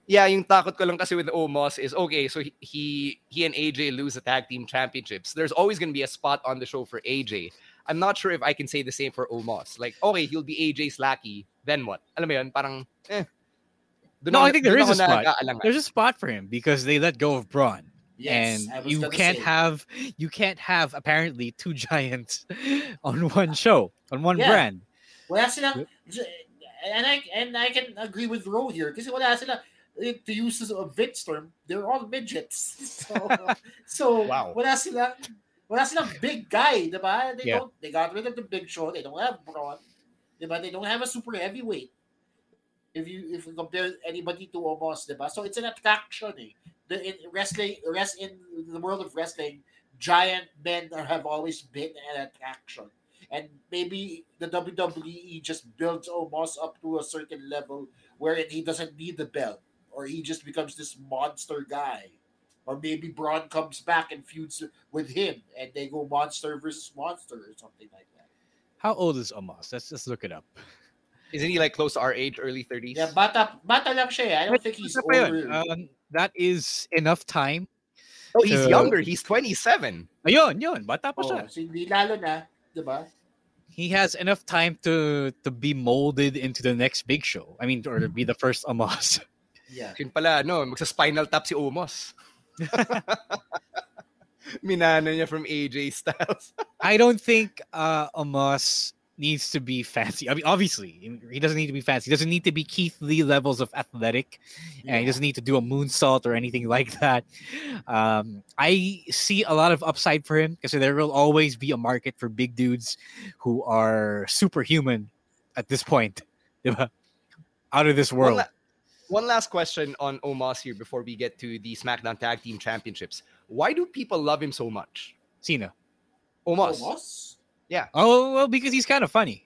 Yeah, yung takot ko lang kasi with Omos is okay, so he he, he and AJ lose the tag team championships. There's always going to be a spot on the show for AJ. I'm not sure if I can say the same for Omos. Like, okay, he'll be AJ's lackey. Then what? Alam mo yun, parang eh. Dun no, I think there is a spot. There's a spot for him because they let go of Braun. Yes, and you can't say. have you can't have apparently two giants on one show on one Yeah. brand. Wala silang, and I and I can agree with Ro here because wala sila eh, to use a Vince term, they're all midgets. So, so Wow. wala silang wala silang big guy, diba? They Yeah. don't they got rid of the big show. They don't have Braun. Diba? They don't have a super heavyweight. If you if you compare anybody to Omos, diba? So it's an attraction eh. The in wrestling rest in the world of wrestling, giant men have always been an attraction. And maybe the WWE just builds Omos up to a certain level wherein he doesn't need the belt, or he just becomes this monster guy. Or maybe Braun comes back and feuds with him, and they go monster versus monster or something like that. How old is Omos? Let's just look it up. Isn't he like close to our age, early 30s? Yeah, bata, bata lang siya. eh. I don't think he's Basta older. Um, that is enough time. oh, he's to- younger. He's 27. Ayun, yun. Bata pa oh, siya. so hindi lalo na, di ba? He has enough time to to be molded into the next big show. I mean, or to be the first Omos. Yeah. Yun pala, no, magsa-spinal tap si Omos. Minana niya from AJ Styles. I don't think uh Omos needs to be fancy. I mean, obviously, he doesn't need to be fancy. He doesn't need to be Keith Lee levels of athletic, and he doesn't need to do a moonsault or anything like that. Um, I see a lot of upside for him because there will always be a market for big dudes who are superhuman at this point, out of this world. Well, One last question on Omos here before we get to the SmackDown Tag Team Championships. Why do people love him so much? Sino? Omos. Omos? Yeah. Oh well, because he's kind of funny.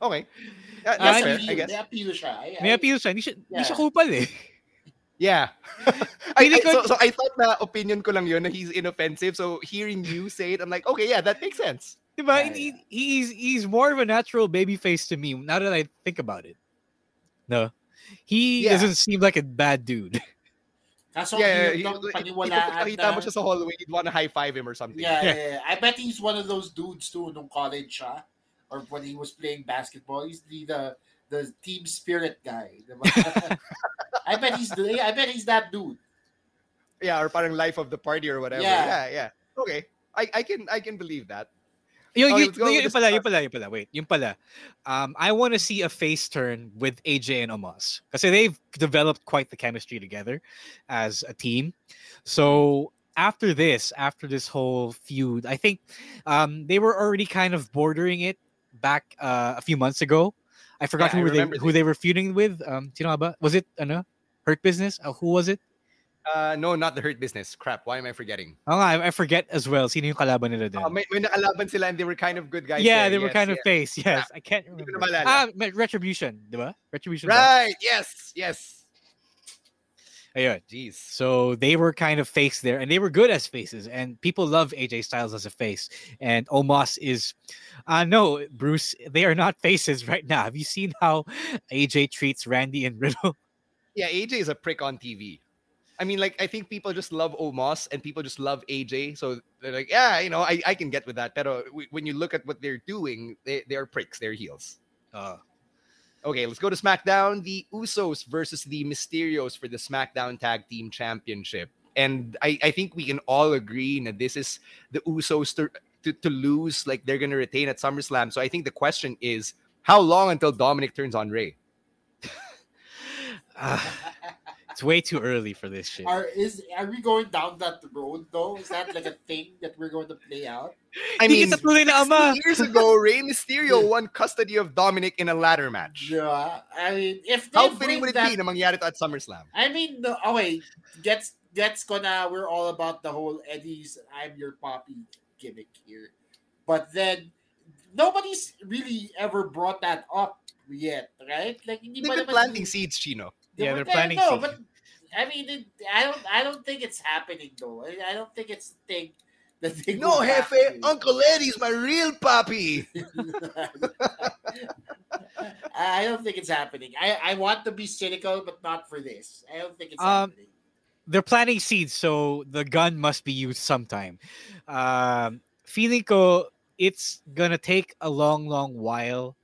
Okay. Uh, that's I fair, May I guess. appeal siya. I, May I- appeal siya. Hindi siya, hindi Yeah. siya kupal eh. Yeah. I, Feeling I- so, ko- so I thought na opinion ko lang yun na he's inoffensive. So hearing you say it, I'm like, okay, yeah, that makes sense. Diba? Yeah, He- he's he's more of a natural baby face to me now that I think about it. No. He Yeah. doesn't seem like a bad dude. Kaso yeah, hirap he, ng he, he, paniwalaan nakita mo siya sa hallway, you'd want to high five him or something. Yeah, yeah, yeah. I bet he's one of those dudes too nung college siya or when he was playing basketball. He's the the, the team spirit guy. I bet he's the, I bet he's that dude. Yeah, or parang life of the party or whatever. Yeah. Yeah, yeah. Okay. I, I can I can believe that. Yung, Okay, yung, yung, pala, yung pala, yung pala, wait, yung pala. Um, I want to see a face turn with AJ and Omos. Because they've developed quite the chemistry together as a team. So after this, after this whole feud, I think um, they were already kind of bordering it back uh, a few months ago. I forgot Yeah, I who, were they, who they were feuding with. Um, nga ba? Was it, ano? Hurt Business? Uh, who was it? Uh, no, not the hurt business. Crap. Why am I forgetting? Oh, I, I forget as well. Sino yung kalaban nila din? Uh, may, may nakalaban sila and they were kind of good guys. yeah, there. they were Yes, kind of face. Yes, I can't remember. Ah, Retribution, di ba? Retribution. ba? Right. Yes. Yes. Ayun. Jeez. So they were kind of face there, and they were good as faces, and people love AJ Styles as a face. And Omos is, uh no, Bruce, they are not faces right now. Have you seen how AJ treats Randy and Riddle? Yeah, AJ is a prick on TV. I mean, like, I think people just love Omos and people just love AJ. So they're like, yeah, you know, I, I can get with that. But when you look at what they're doing, they, they are pricks. They're heels. Uh, Okay, let's go to SmackDown. The Usos versus the Mysterios for the SmackDown Tag Team Championship. And I, I think we can all agree that this is the Usos to, to, to lose, like they're going to retain at SummerSlam. So I think the question is how long until Dominic turns on Rey? ah, it's way too early for this shit. Are is are we going down that road though? Is that like a thing that we're going to play out? I Hindi mean, kita tuloy na ama. 60 years ago, Rey Mysterio won custody of Dominic in a ladder match. Yeah, I mean, if they How fitting would it that, be na mangyari to at SummerSlam? I mean, no, oh wait, gets gets gonna. We're all about the whole Eddie's "I'm your poppy" gimmick here, but then nobody's really ever brought that up yet, right? Like, hindi They've been planting seeds, Chino. They Yeah, they're there, planting no, but I mean, it, I don't, I don't think it's happening though. I, I don't think it's the thing that they No, go Jefe, to. Uncle Eddie's my real puppy. I don't think it's happening. I, I want to be cynical, but not for this. I don't think it's Um, happening. They're planting seeds, so the gun must be used sometime. Um, feeling ko it's gonna take a long, long while.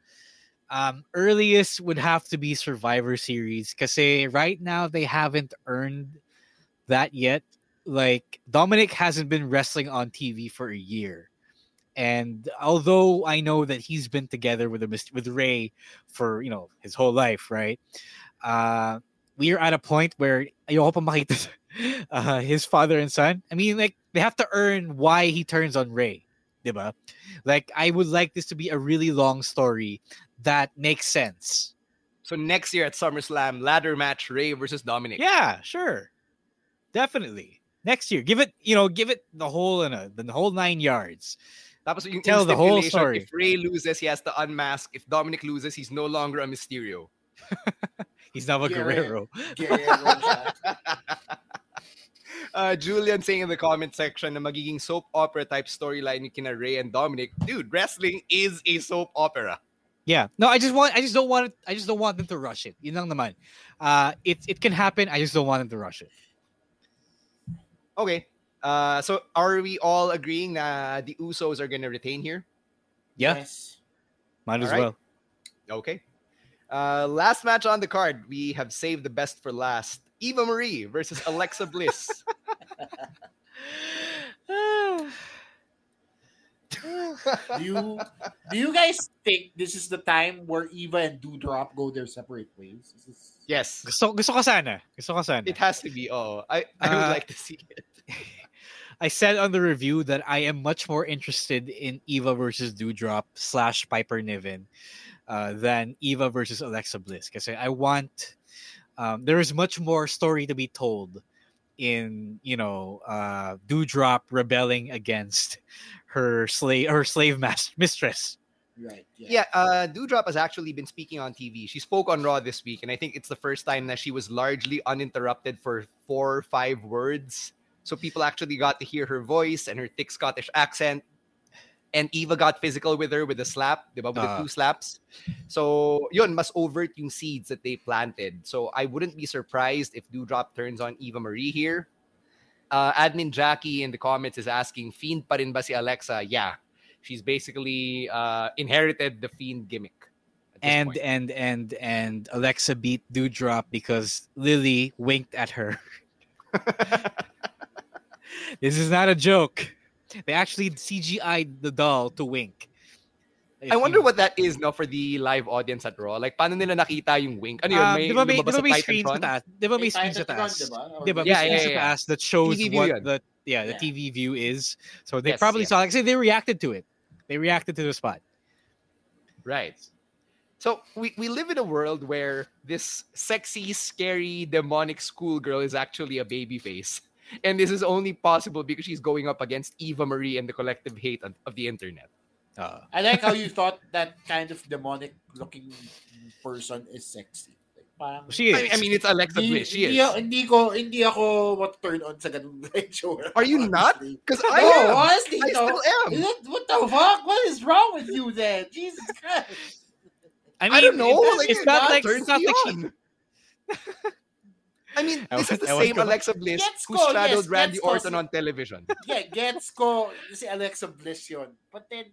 Um, earliest would have to be Survivor Series because right now they haven't earned that yet. Like Dominic hasn't been wrestling on TV for a year, and although I know that he's been together with a, with Rey for you know his whole life, right? Uh, we are at a point where ayoko hope makita uh, his father and son. I mean, like they have to earn why he turns on Rey? Like I would like this to be a really long story that makes sense. So next year at SummerSlam, ladder match Rey versus Dominic. Yeah, sure, definitely. Next year, give it you know, give it the whole and a, the whole nine yards. Tapos yung Tell the whole stipulation, story. If Rey loses, he has to unmask. If Dominic loses, he's no longer a Mysterio. He's now a Guerrero. Guerrero. Guerrero. Uh, Julian saying in the comment section na magiging soap opera type storyline ni kina Rey and Dominic. Dude, wrestling is a soap opera. Yeah. No, I just want I just don't want it I just don't want them to rush it. You Yun lang naman. Uh it it can happen. I just don't want them to rush it. Okay. Uh, so are we all agreeing that the Usos are gonna retain here? Yeah. Yes. Might as All right. well. Okay. Uh, last match on the card, we have saved the best for last. Eva Marie versus Alexa Bliss. Do you do you guys think this is the time where Eva and Doudrop go their separate ways? This yes, Gusto, gusto ko sana. Gusto ko sana. it has to be. Oh, I, I would Uh, like to see it. I said on the review that I am much more interested in Eva versus Doudrop slash Piper Niven. uh, than Eva versus Alexa Bliss because I want um, there is much more story to be told in you know uh, Doudrop rebelling against her slave her slave master mistress. Right. Yeah, uh, Doudrop has actually been speaking on TV. She spoke on Raw this week, and I think it's the first time that she was largely uninterrupted for four or five words. So people actually got to hear her voice and her thick Scottish accent. And Eva got physical with her with a slap, diba? with the Ah. two slaps. So, yun, mas overt yung seeds that they planted. So, I wouldn't be surprised if Doudrop turns on Eva Marie here. Uh, admin Jackie in the comments is asking, Fiend pa rin ba si Alexa? Yeah. She's basically uh, inherited the Fiend gimmick. And point. and and and Alexa beat Doudrop because Lily winked at her. this is not a joke. They actually CGI'd the doll to wink. I wonder what that is no for the live audience at Raw. Like paano nila nakita yung wink? Ano yun? Um, May, di ba may, lumabas di ba sa may screen sa Titantron? taas? Di ba may May screen sa taas? di ba? Or- May Yeah, screen yeah, sa yeah. taas that shows TV view what yun. the yeah the Yeah. TV view is. So they Yes, probably yes. saw like say they reacted to it. They reacted to the spot. Right. So we, we live in a world where this sexy, scary, demonic schoolgirl is actually a baby face. And this is only possible because she's going up against Eva Marie and the collective hate of, of the internet. Uh, I like how you thought that kind of demonic looking person is sexy. Like, parang, she I is. mean, I mean, it's Alexa Bliss. She hindi, is. ako- hindi ko hindi ako what turn on sa ganung itsura. Are you not? honestly. Because No, I am. honestly, I no. still am. What, what the fuck? What is wrong with you then? Jesus Christ. I mean, I don't know. It's, like, it's not that like it's not like she. I mean, I this is the I same go- Alexa Bliss Gets who ko, straddled yes, Randy gets ko. Orton on television. Yeah, gets ko si Alexa Bliss yun. But then,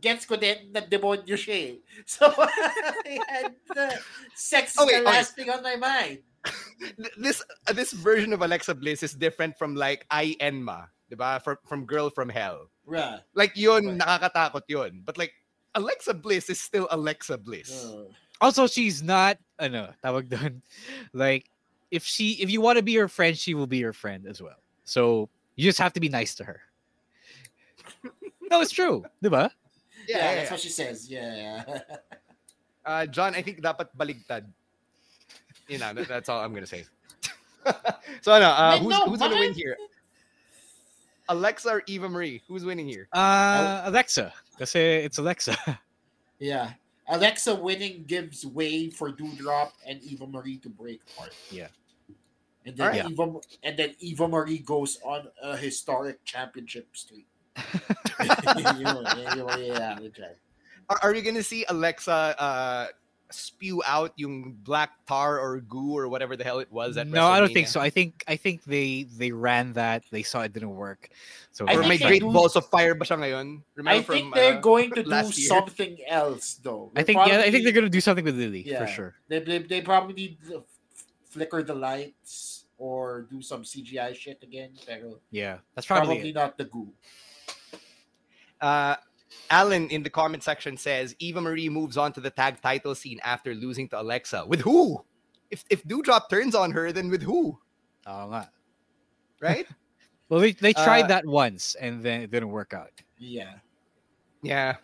gets ko din na demonyo siya eh. So, and, uh, sex is Okay, the okay. last thing on my mind. This uh, this version of Alexa Bliss is different from like Ai Enma, diba? From from Girl from Hell. Right. Like yun, nakakatakot yun. But like Alexa Bliss is still Alexa Bliss. Uh, also she's not ano tawag doon like if she if you want to be her friend she will be your friend as well so you just have to be nice to her no it's true diba yeah, yeah, that's what she says. Yeah. Uh, John, I think dapat baligtad. You know, that- that's all I'm gonna say. so ano, uh, Wait, who's, no, who's gonna win here? Alexa or Eva Marie? Who's winning here? uh Alexa kasi it's Alexa yeah. Alexa winning gives way for Doudrop and Eva Marie to break apart. Yeah. And then Alright. Eva and then Eva Marie goes on a historic championship streak. Yeah. Are, are you gonna see Alexa uh, spew out yung black tar or goo or whatever the hell it was at no I don't think so I think I think they they ran that they saw it didn't work so I Or think they great do- balls of fire ba siya ngayon? Remember I think from, they're uh, going to do last year? something else though. I They're think yeah I think they're gonna do something with Lily yeah, for sure They, they, they probably need to flicker the lights or do some CGI shit again. Pero yeah that's probably, probably, not the goo. Uh, Alan in the comment section says Eva Marie moves on to the tag title scene after losing to Alexa. With who? If if Doudrop turns on her, then with who? Oo nga. Right? well they, they tried Uh, that once and then it didn't work out Yeah. yeah.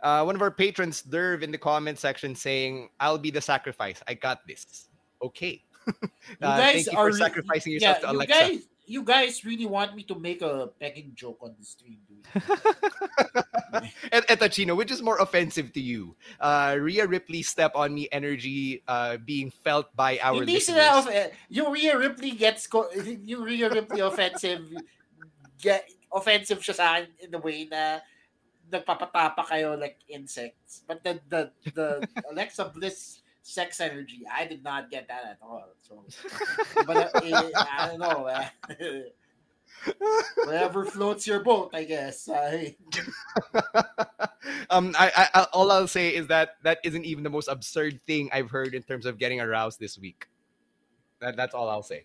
Uh, one of our patrons, Derv, in the comment section saying, "I'll be the sacrifice. I got this." Okay. You Uh, guys thank you are for re- sacrificing yeah, yourself to you Alexa. guys, you guys really want me to make a pegging joke on the stream, dude. Et, eto, Chino, which is more offensive to you? Uh, Rhea Ripley step on me energy uh, being felt by our Hindi listeners. sila of, yung Rhea Ripley gets ko, yung Rhea Ripley offensive get offensive siya sa akin in the way na nagpapatapa kayo like insects. But the the the Alexa Bliss sex energy, I did not get that at all. So, but uh, eh, I don't know. Whatever floats your boat, I guess. I, um, I, I, all I'll say is that that isn't even the most absurd thing I've heard in terms of getting aroused this week. That, that's all I'll say.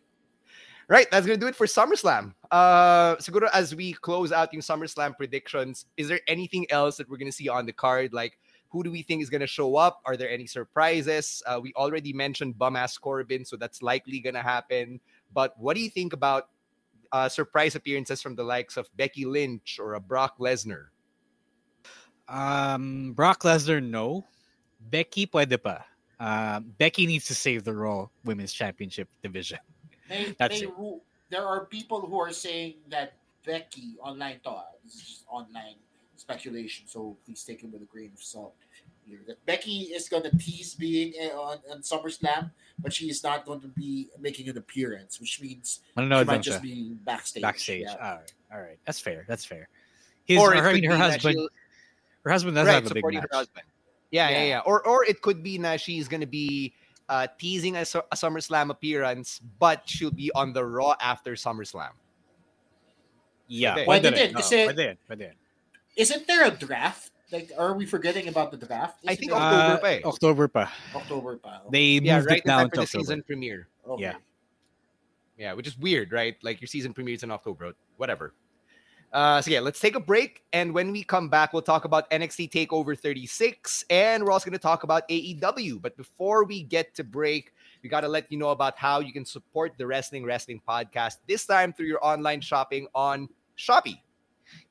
Right, that's gonna do it for SummerSlam. Uh, siguro as we close out yung SummerSlam predictions, is there anything else that we're gonna see on the card? Like, who do we think is gonna show up? Are there any surprises? Uh, we already mentioned bum ass Corbin, so that's likely gonna happen. But what do you think about uh, surprise appearances from the likes of Becky Lynch or a Brock Lesnar? Um, Brock Lesnar, no, Becky pwede pa. Uh, Becky needs to save the Raw Women's Championship division. They, That's they it. ru- there are people who are saying that Becky online thought this is just online speculation, so please take it with a grain of salt. Here, that Becky is going to tease being uh, on, on SummerSlam, but she is not going to be making an appearance, which means Manonood she might just be backstage. Backstage. Yeah. All right. All right. That's fair. That's fair. His, Or or her, I her husband. Her husband does right, have a big supporting match. her husband. Yeah, yeah, Yeah. yeah. Or or it could be that she's gonna be uh, teasing a, Su- a SummerSlam appearance, but she'll be on the Raw after SummerSlam. Yeah. Pwede. Why pwede did rin. it? Kasi- Oo, pwede, pwede. Isn't there a draft? Like, are we forgetting about the draft? I Isn't think there- October Uh, pa eh. October pa. October pa. They Yeah, moved right it down to the October. season premiere. Okay. Yeah. Yeah, which is weird, right? Like your season premieres in October, whatever. Uh, so yeah, let's take a break, and when we come back, we'll talk about NXT Takeover 36, and we're also going to talk about AEW. But before we get to break, we got to let you know about how you can support the Wrestling Wrestling Podcast. This time through your online shopping on Shopee.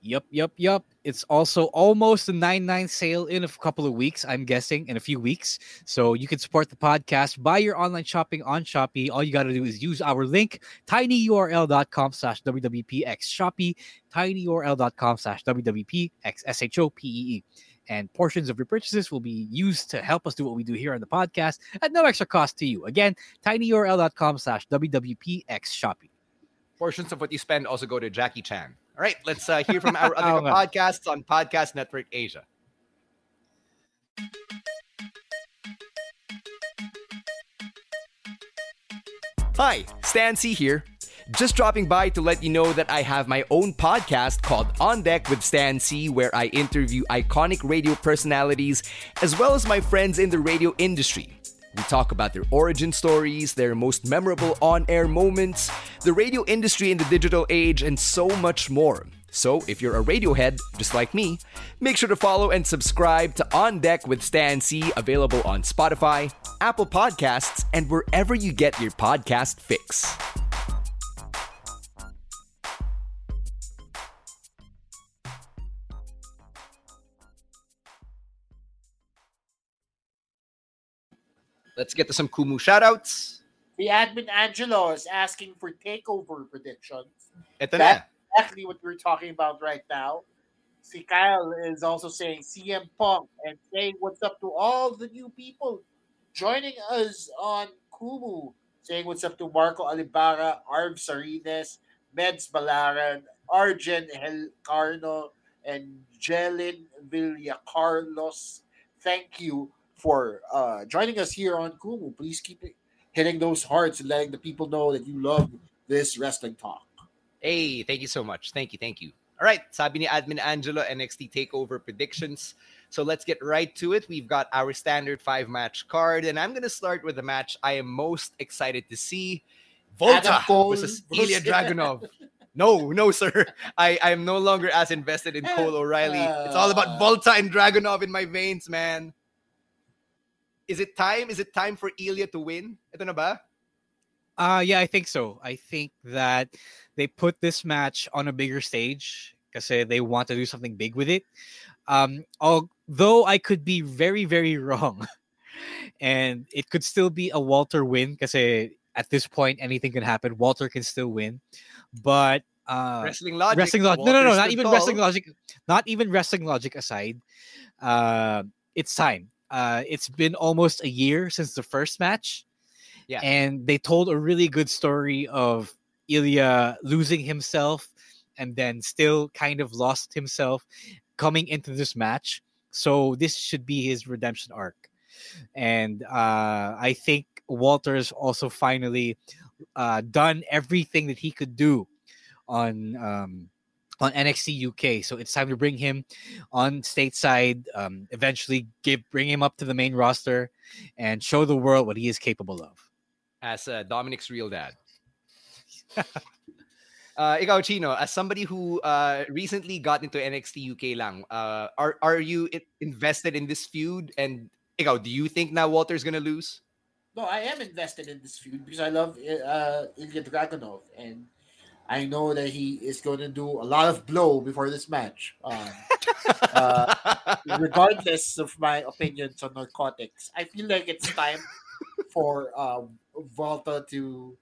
Yup, yup, yup. It's also almost a 9-9 sale in a couple of weeks, I'm guessing, in a few weeks. So you can support the podcast, buy your online shopping on Shopee. All you got to do is use our link, tinyurl.com slash WWPX Shopee, tinyurl.com slash WWPX S-H-O-P-E-E. E. And portions of your purchases will be used to help us do what we do here on the podcast at no extra cost to you. Again, tinyurl.com slash WWPX Shopee. Portions of what you spend also go to Jackie Chan. All right, let's uh, hear from our other podcasts on Podcast Network Asia. Hi, Stan Sy here. Just dropping by to let you know that I have my own podcast called On Deck with Stan Sy, where I interview iconic radio personalities as well as my friends in the radio industry. We talk about their origin stories, their most memorable on air moments, the radio industry in the digital age, and so much more. So, if you're a Radiohead, just like me, make sure to follow and subscribe to On Deck with Stan Sy, available on Spotify, Apple Podcasts, and wherever you get your podcast fix. Let's get to some Kumu shoutouts. The admin Angelo is asking for takeover predictions. Ito na. Exactly what we're talking about right now. See, Kyle is also saying CM Punk and saying what's up to all the new people joining us on Kumu. Saying what's up to Marco Alibara, Arv Sarines, Meds Balaran, Arjen Helcarno, and Jelin Villacarlos. Thank you for uh, joining us here on Kumu. Please keep hitting those hearts and letting the people know that you love this wrestling talk. Hey, thank you so much. Thank you, thank you. All right, sabi ni Admin Angelo, NXT TakeOver predictions. So let's get right to it. We've got our standard five-match card, and I'm going to start with the match I am most excited to see. Walter versus Ilja Dragunov. No, no, sir. I, I am no longer as invested in Kyle O'Reilly. It's all about Walter and Dragunov in my veins, man. Is it time? Is it time for Ilja to win? Ito na ba? Uh yeah, I think so. I think that they put this match on a bigger stage because they want to do something big with it. Um, although I could be very, very wrong, and it could still be a Walter win because at this point anything can happen. Walter can still win, but uh, Wrestling logic. wrestling logic. No, no, no, not even wrestling logic. Not even wrestling logic aside. Uh, it's time. Uh, it's been almost a year since the first match. Yeah. And they told a really good story of Ilja losing himself and then still kind of lost himself coming into this match. So this should be his redemption arc. And uh, I think Walter's also finally uh, done everything that he could do on um, on NXT UK. So it's time to bring him on stateside. Um, eventually, give bring him up to the main roster and show the world what he is capable of. as uh, Dominic's real dad. uh, ikaw, Chino, as somebody who uh, recently got into NXT UK lang, uh, are are you invested in this feud? And ikaw, do you think now Walter's gonna lose? No, I am invested in this feud because I love uh, Ilja Dragunov, and I know that he is going to do a lot of blow before this match. Um, uh, regardless of my opinions on narcotics, I feel like it's time for uh, Walter to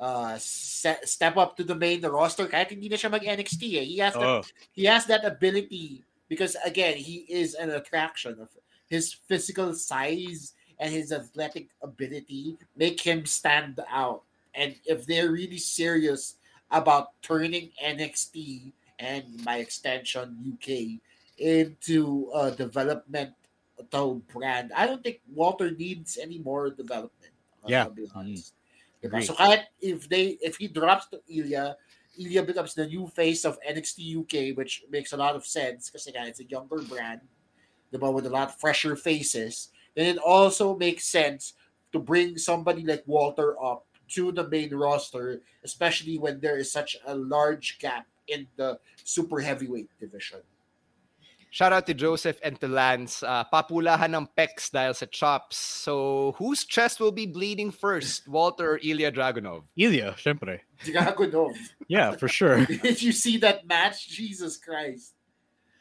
uh, se- step up to the main roster. Kahit hindi na siya mag NXT, eh. he has that, Oh. he has that ability because again, he is an attraction of his physical size and his athletic ability make him stand out. And if they're really serious about turning NXT and my extension UK into a developmental brand, I don't think Walter needs any more development. Yeah. I'll be mm-hmm. honest. Diba? Agree. So kahit if they if he drops to Ilja, Ilja becomes the new face of NXT UK, which makes a lot of sense because again, it's a younger brand, diba, with a lot fresher faces. Then it also makes sense to bring somebody like Walter up to the main roster, especially when there is such a large gap in the super heavyweight division. Shout out to Joseph and to Lance. Uh, papulahan ng pecs dahil sa chops. So, whose chest will be bleeding first? Walter or Ilja Dragunov? Ilja, syempre. Dragunov. Yeah, for sure. Did you see that match? Jesus Christ.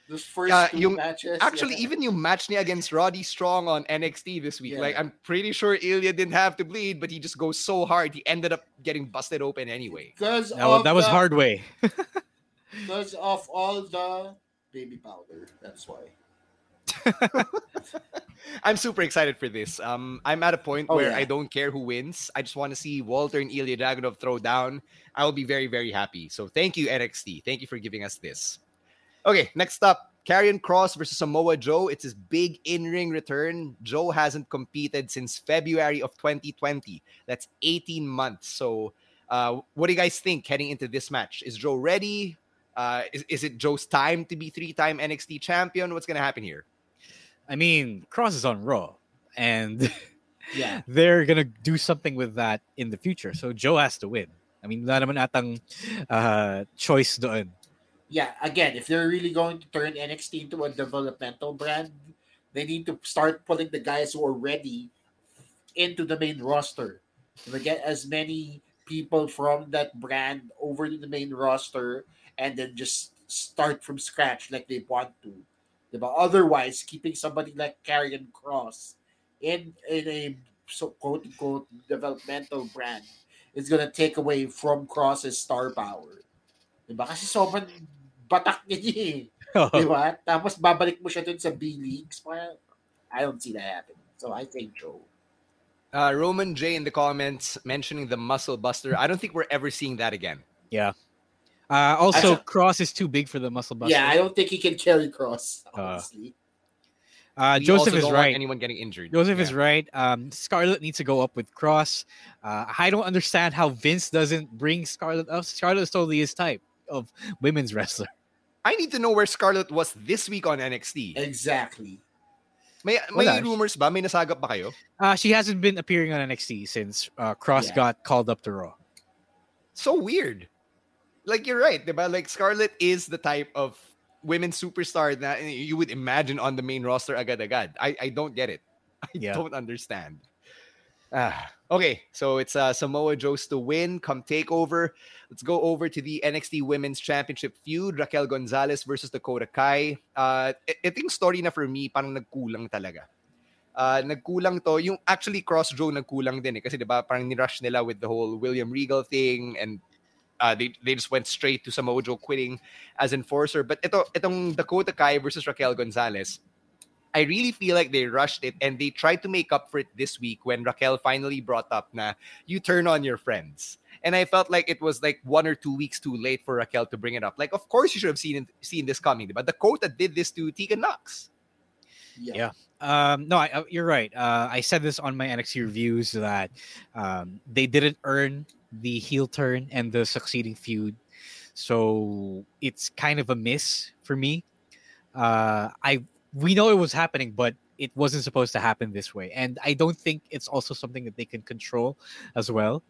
Those first Uh, two yung- matches. Actually, yeah. even you match me against Roddy Strong on NXT this week, Yeah. like I'm pretty sure Ilja didn't have to bleed, but he just goes so hard, he ended up getting busted open anyway. because That, of that was the- hard way. Because of all the baby powder. That's why. I'm super excited for this. Um, I'm at a point Oh, where yeah. I don't care who wins. I just want to see Walter and Ilja Dragunov throw down. I will be very, very happy. So thank you, NXT. Thank you for giving us this. Okay, next up, Karrion Kross versus Samoa Joe. It's his big in-ring return. Joe hasn't competed since February of 2020. That's 18 months. So, uh, what do you guys think heading into this match? Is Joe ready? Uh, is, is it Joe's time to be three-time NXT champion? What's gonna happen here? I mean, Kross is on Raw, and Yeah. they're gonna do something with that in the future. So Joe has to win. I mean, wala naman atang uh, choice doon. Yeah, again, if they're really going to turn NXT into a developmental brand, they need to start putting the guys who are ready into the main roster. To get as many people from that brand over to the main roster and then just start from scratch like they want to. Diba? Otherwise, keeping somebody like Karrion Kross in, in a so quote unquote developmental brand is gonna take away from Kross's star power. Diba? Kasi sobrang batak niya eh. Di ba? Tapos babalik mo siya dun sa B-Leagues. Parang, I don't see that happening. So I think Joe. Uh, Roman J in the comments mentioning the muscle buster. I don't think we're ever seeing that again. Yeah. Uh, also, Actually- Kross is too big for the muscle buster. Yeah, I don't think he can carry Kross, Uh, honestly. Uh, We Joseph also is don't want right. anyone getting injured. Joseph Yeah. is right. Um, Scarlett needs to go up with Kross. Uh, I don't understand how Vince doesn't bring Scarlett up. Scarlett is totally his type of women's wrestler. I need to know where Scarlett was this week on NXT. exactly. May may Wala. rumors ba? May nasagap ba kayo? Uh, she hasn't been appearing on NXT since uh, Kross Yeah. got called up to Raw. So weird. Like you're right, diba? Like Scarlett is the type of women superstar that you would imagine on the main roster agad-agad. I, I don't get it. I Yeah. don't understand. Ah, okay, so it's uh, Samoa Joe's to win come take over. Let's go over to the NXT Women's Championship feud. Raquel Gonzalez versus Dakota Kai. Uh, i- ito story na for me, parang nagkulang talaga. Uh, nagkulang to. Yung actually Kross Joe nagkulang din eh. Kasi diba parang nirush nila with the whole William Regal thing and uh, they, they just went straight to Samoa Joe quitting as enforcer. But ito, itong Dakota Kai versus Raquel Gonzalez, I really feel like they rushed it and they tried to make up for it this week when Raquel finally brought up na you turn on your friends. And I felt like it was like one or two weeks too late for Raquel to bring it up. Like, of course you should have seen seen this coming. But the quote that did this to Tegan Nox. Yeah. Um, no, I, uh, you're right. Uh, I said this on my NXT reviews that um, they didn't earn the heel turn and the succeeding feud, so it's kind of a miss for me. Uh, I we know it was happening, but it wasn't supposed to happen this way, and I don't think it's also something that they can control as well.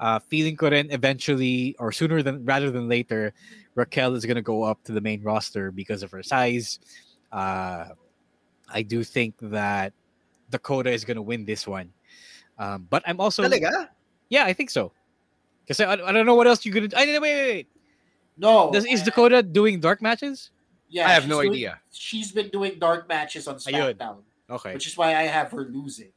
Uh, feeling ko rin eventually or sooner than rather than later, Raquel is gonna go up to the main roster because of her size. Uh, I do think that Dakota is going to win this one. Um, but I'm also Talaga? yeah, I think so. Because I, I don't know what else you're gonna. I wait, wait, wait. No. Does, is Dakota doing dark matches? Yeah, I have no doing- idea. She's been doing dark matches on Ayun. SmackDown, Okay. which is why I have her losing.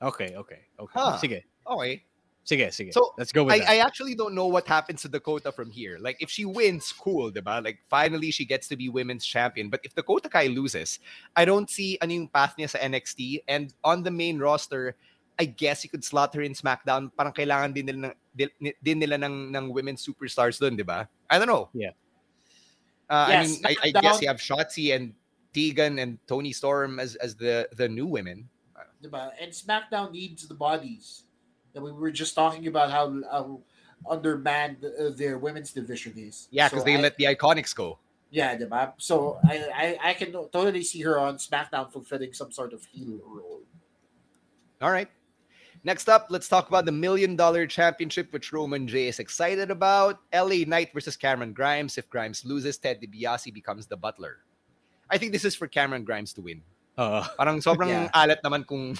Okay, okay, okay. Huh. Sige. Okay. Sige, sige. So let's go with I, that. I actually don't know what happens to Dakota from here. Like if she wins, cool, diba? Like finally she gets to be women's champion. But if Dakota Kai loses, I don't see ano yung path niya sa NXT. And on the main roster, I guess you could slot her in SmackDown. Parang kailangan din nila ng, din, din nila ng, ng women's superstars doon, diba? I don't know. Yeah. Uh, I mean, I, I guess you have Shotzi and Tegan and Toni Storm as, as the, the new women. Diba? And SmackDown needs the bodies. And we were just talking about how, how undermanned uh, their women's division is. Yeah, So because they I- let the Iconics go. Yeah, diba? So I, I I can totally see her on SmackDown fulfilling some sort of heel role. All right. Next up, let's talk about the million dollar championship, which Roman J is excited about. LA Knight versus Cameron Grimes. If Grimes loses, Ted DiBiase becomes the butler. I think this is for Cameron Grimes to win. Uh, Parang sobrang Yeah. alat naman kung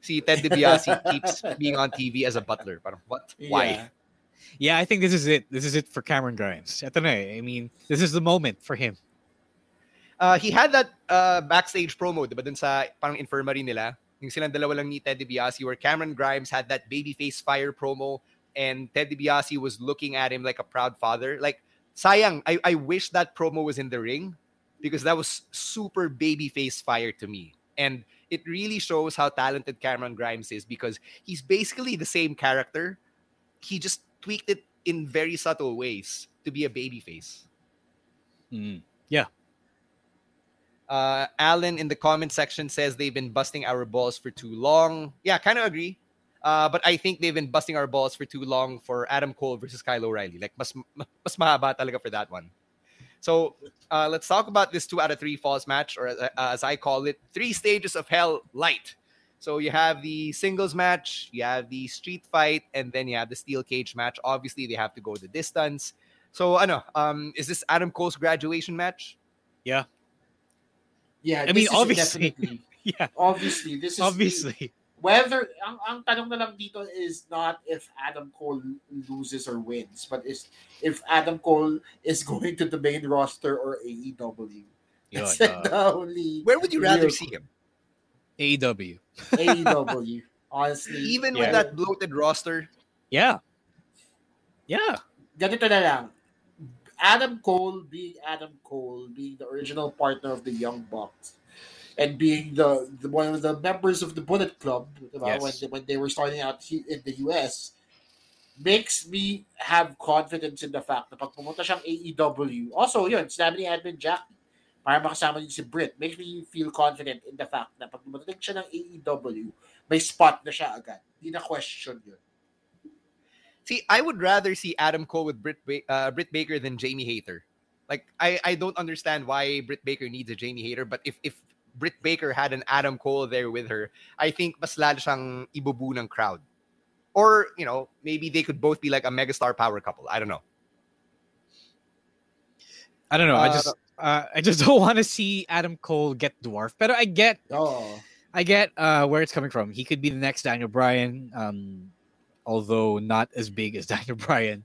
si Ted DiBiase keeps being on TV as a butler. Parang what? Why? Yeah. yeah, I think this is it. This is it for Cameron Grimes. Ito na eh. I mean, this is the moment for him. Uh, he had that uh, backstage promo, diba, dun sa parang infirmary nila. Yung silang dalawa lang ni Ted DiBiase where Cameron Grimes had that babyface fire promo and Ted DiBiase was looking at him like a proud father. Like, sayang, I, I wish that promo was in the ring because that was super babyface fire to me. And it really shows how talented Cameron Grimes is because he's basically the same character. He just tweaked it in very subtle ways to be a babyface. Mm. Yeah. Uh, Alan in the comment section says they've been busting our balls for too long. Yeah, kind of agree. Uh, but I think they've been busting our balls for too long for Adam Cole versus Kyle O'Reilly. Like, mas, mas mahaba talaga for that one. So, uh, let's talk about this two out of three falls match, or uh, as I call it, three stages of hell light. So you have the singles match, you have the street fight, and then you have the steel cage match. Obviously, they have to go the distance. So, ano, um, is this Adam Cole's graduation match? Yeah. Yeah, I this mean, is obviously. definitely- Yeah. obviously, this is Obviously. whether ang, ang tanong na lang dito is not if Adam Cole loses or wins, but is if Adam Cole is going to the main roster or AEW. That's Yun, the uh, only Where would you rather see him? AEW. AEW. Honestly, Even Yeah. with that bloated roster? Yeah. Yeah. ganito na lang. Adam Cole being Adam Cole, being the original partner of the Young Bucks, and being the, the one of the members of the Bullet Club Yes. when they, when they were starting out in the US, makes me have confidence in the fact na pag pumunta siyang AEW, also yun, sinabi ni Admin Jackie, para makasama niyo si Britt, makes me feel confident in the fact na pag pumunta siya ng AEW, may spot na siya agad. Hindi na question yun. See, I would rather see Adam Cole with Britt, ba- uh, Britt Baker than Jamie Hayter. Like, I, I don't understand why Britt Baker needs a Jamie Hayter, but if, if Britt Baker had an Adam Cole there with her, I think mas lalo siyang ibubu ng crowd. Or, you know, maybe they could both be like a megastar power couple. I don't know. I don't know. I Uh, just uh, I just don't want to see Adam Cole get dwarfed. But I get Oh. I get uh, where it's coming from. He could be the next Daniel Bryan, um, although not as big as Daniel Bryan.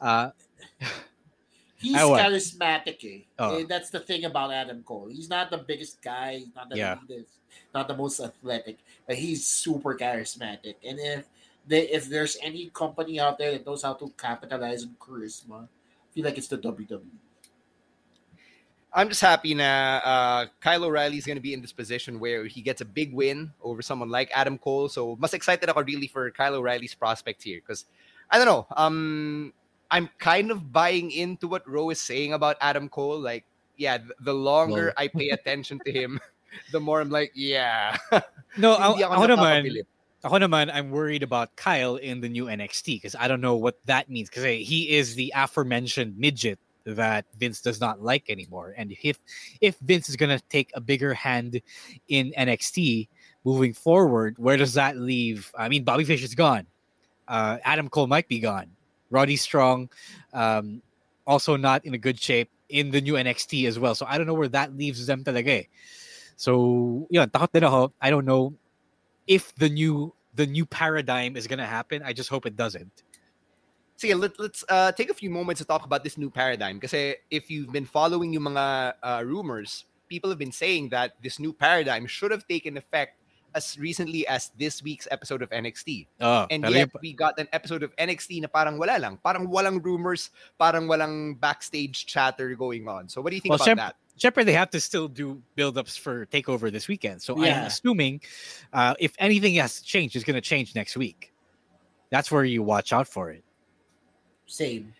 Uh, He's charismatic, eh. Oh. Eh, That's the thing about Adam Cole. He's not the biggest guy, he's not the Yeah. biggest, not the most athletic, but he's super charismatic. And if they, if there's any company out there that knows how to capitalize on charisma, I feel like it's the. WWE. I'm just happy na uh, Kyle O'Reilly is going to be in this position where he gets a big win over someone like Adam Cole. So, mas excited ako really for Kyle O'Reilly's prospect here because I don't know. Um, I'm kind of buying into what Ro is saying about Adam Cole. Like, yeah, th- the longer I pay attention to him, the more I'm like, yeah. no, ako, naman, ako naman, I'm worried about Kyle in the new NXT because I don't know what that means because he is the aforementioned midget that Vince does not like anymore. And if if Vince is gonna take a bigger hand in NXT moving forward, where does that leave? I mean, Bobby Fish is gone. Uh, Adam Cole might be gone. Roddy Strong, um, also not in a good shape in the new NXT as well. So I don't know where that leaves them talaga. eh. So, ako. I don't know if the new the new paradigm is gonna happen. I just hope it doesn't. Sige, let, let's uh, take a few moments to talk about this new paradigm. Because if you've been following yung mga uh, rumors, people have been saying that this new paradigm should have taken effect as recently as this week's episode of NXT. Oh, and yet yung- we got an episode of NXT na parang wala lang. Parang walang rumors, parang walang backstage chatter going on. So what do you think well, about syem- that? syempre, they have to still do build-ups for Takeover this weekend. So I'm assuming uh, if anything has to change, it's going to change next week. That's where you watch out for it. Same.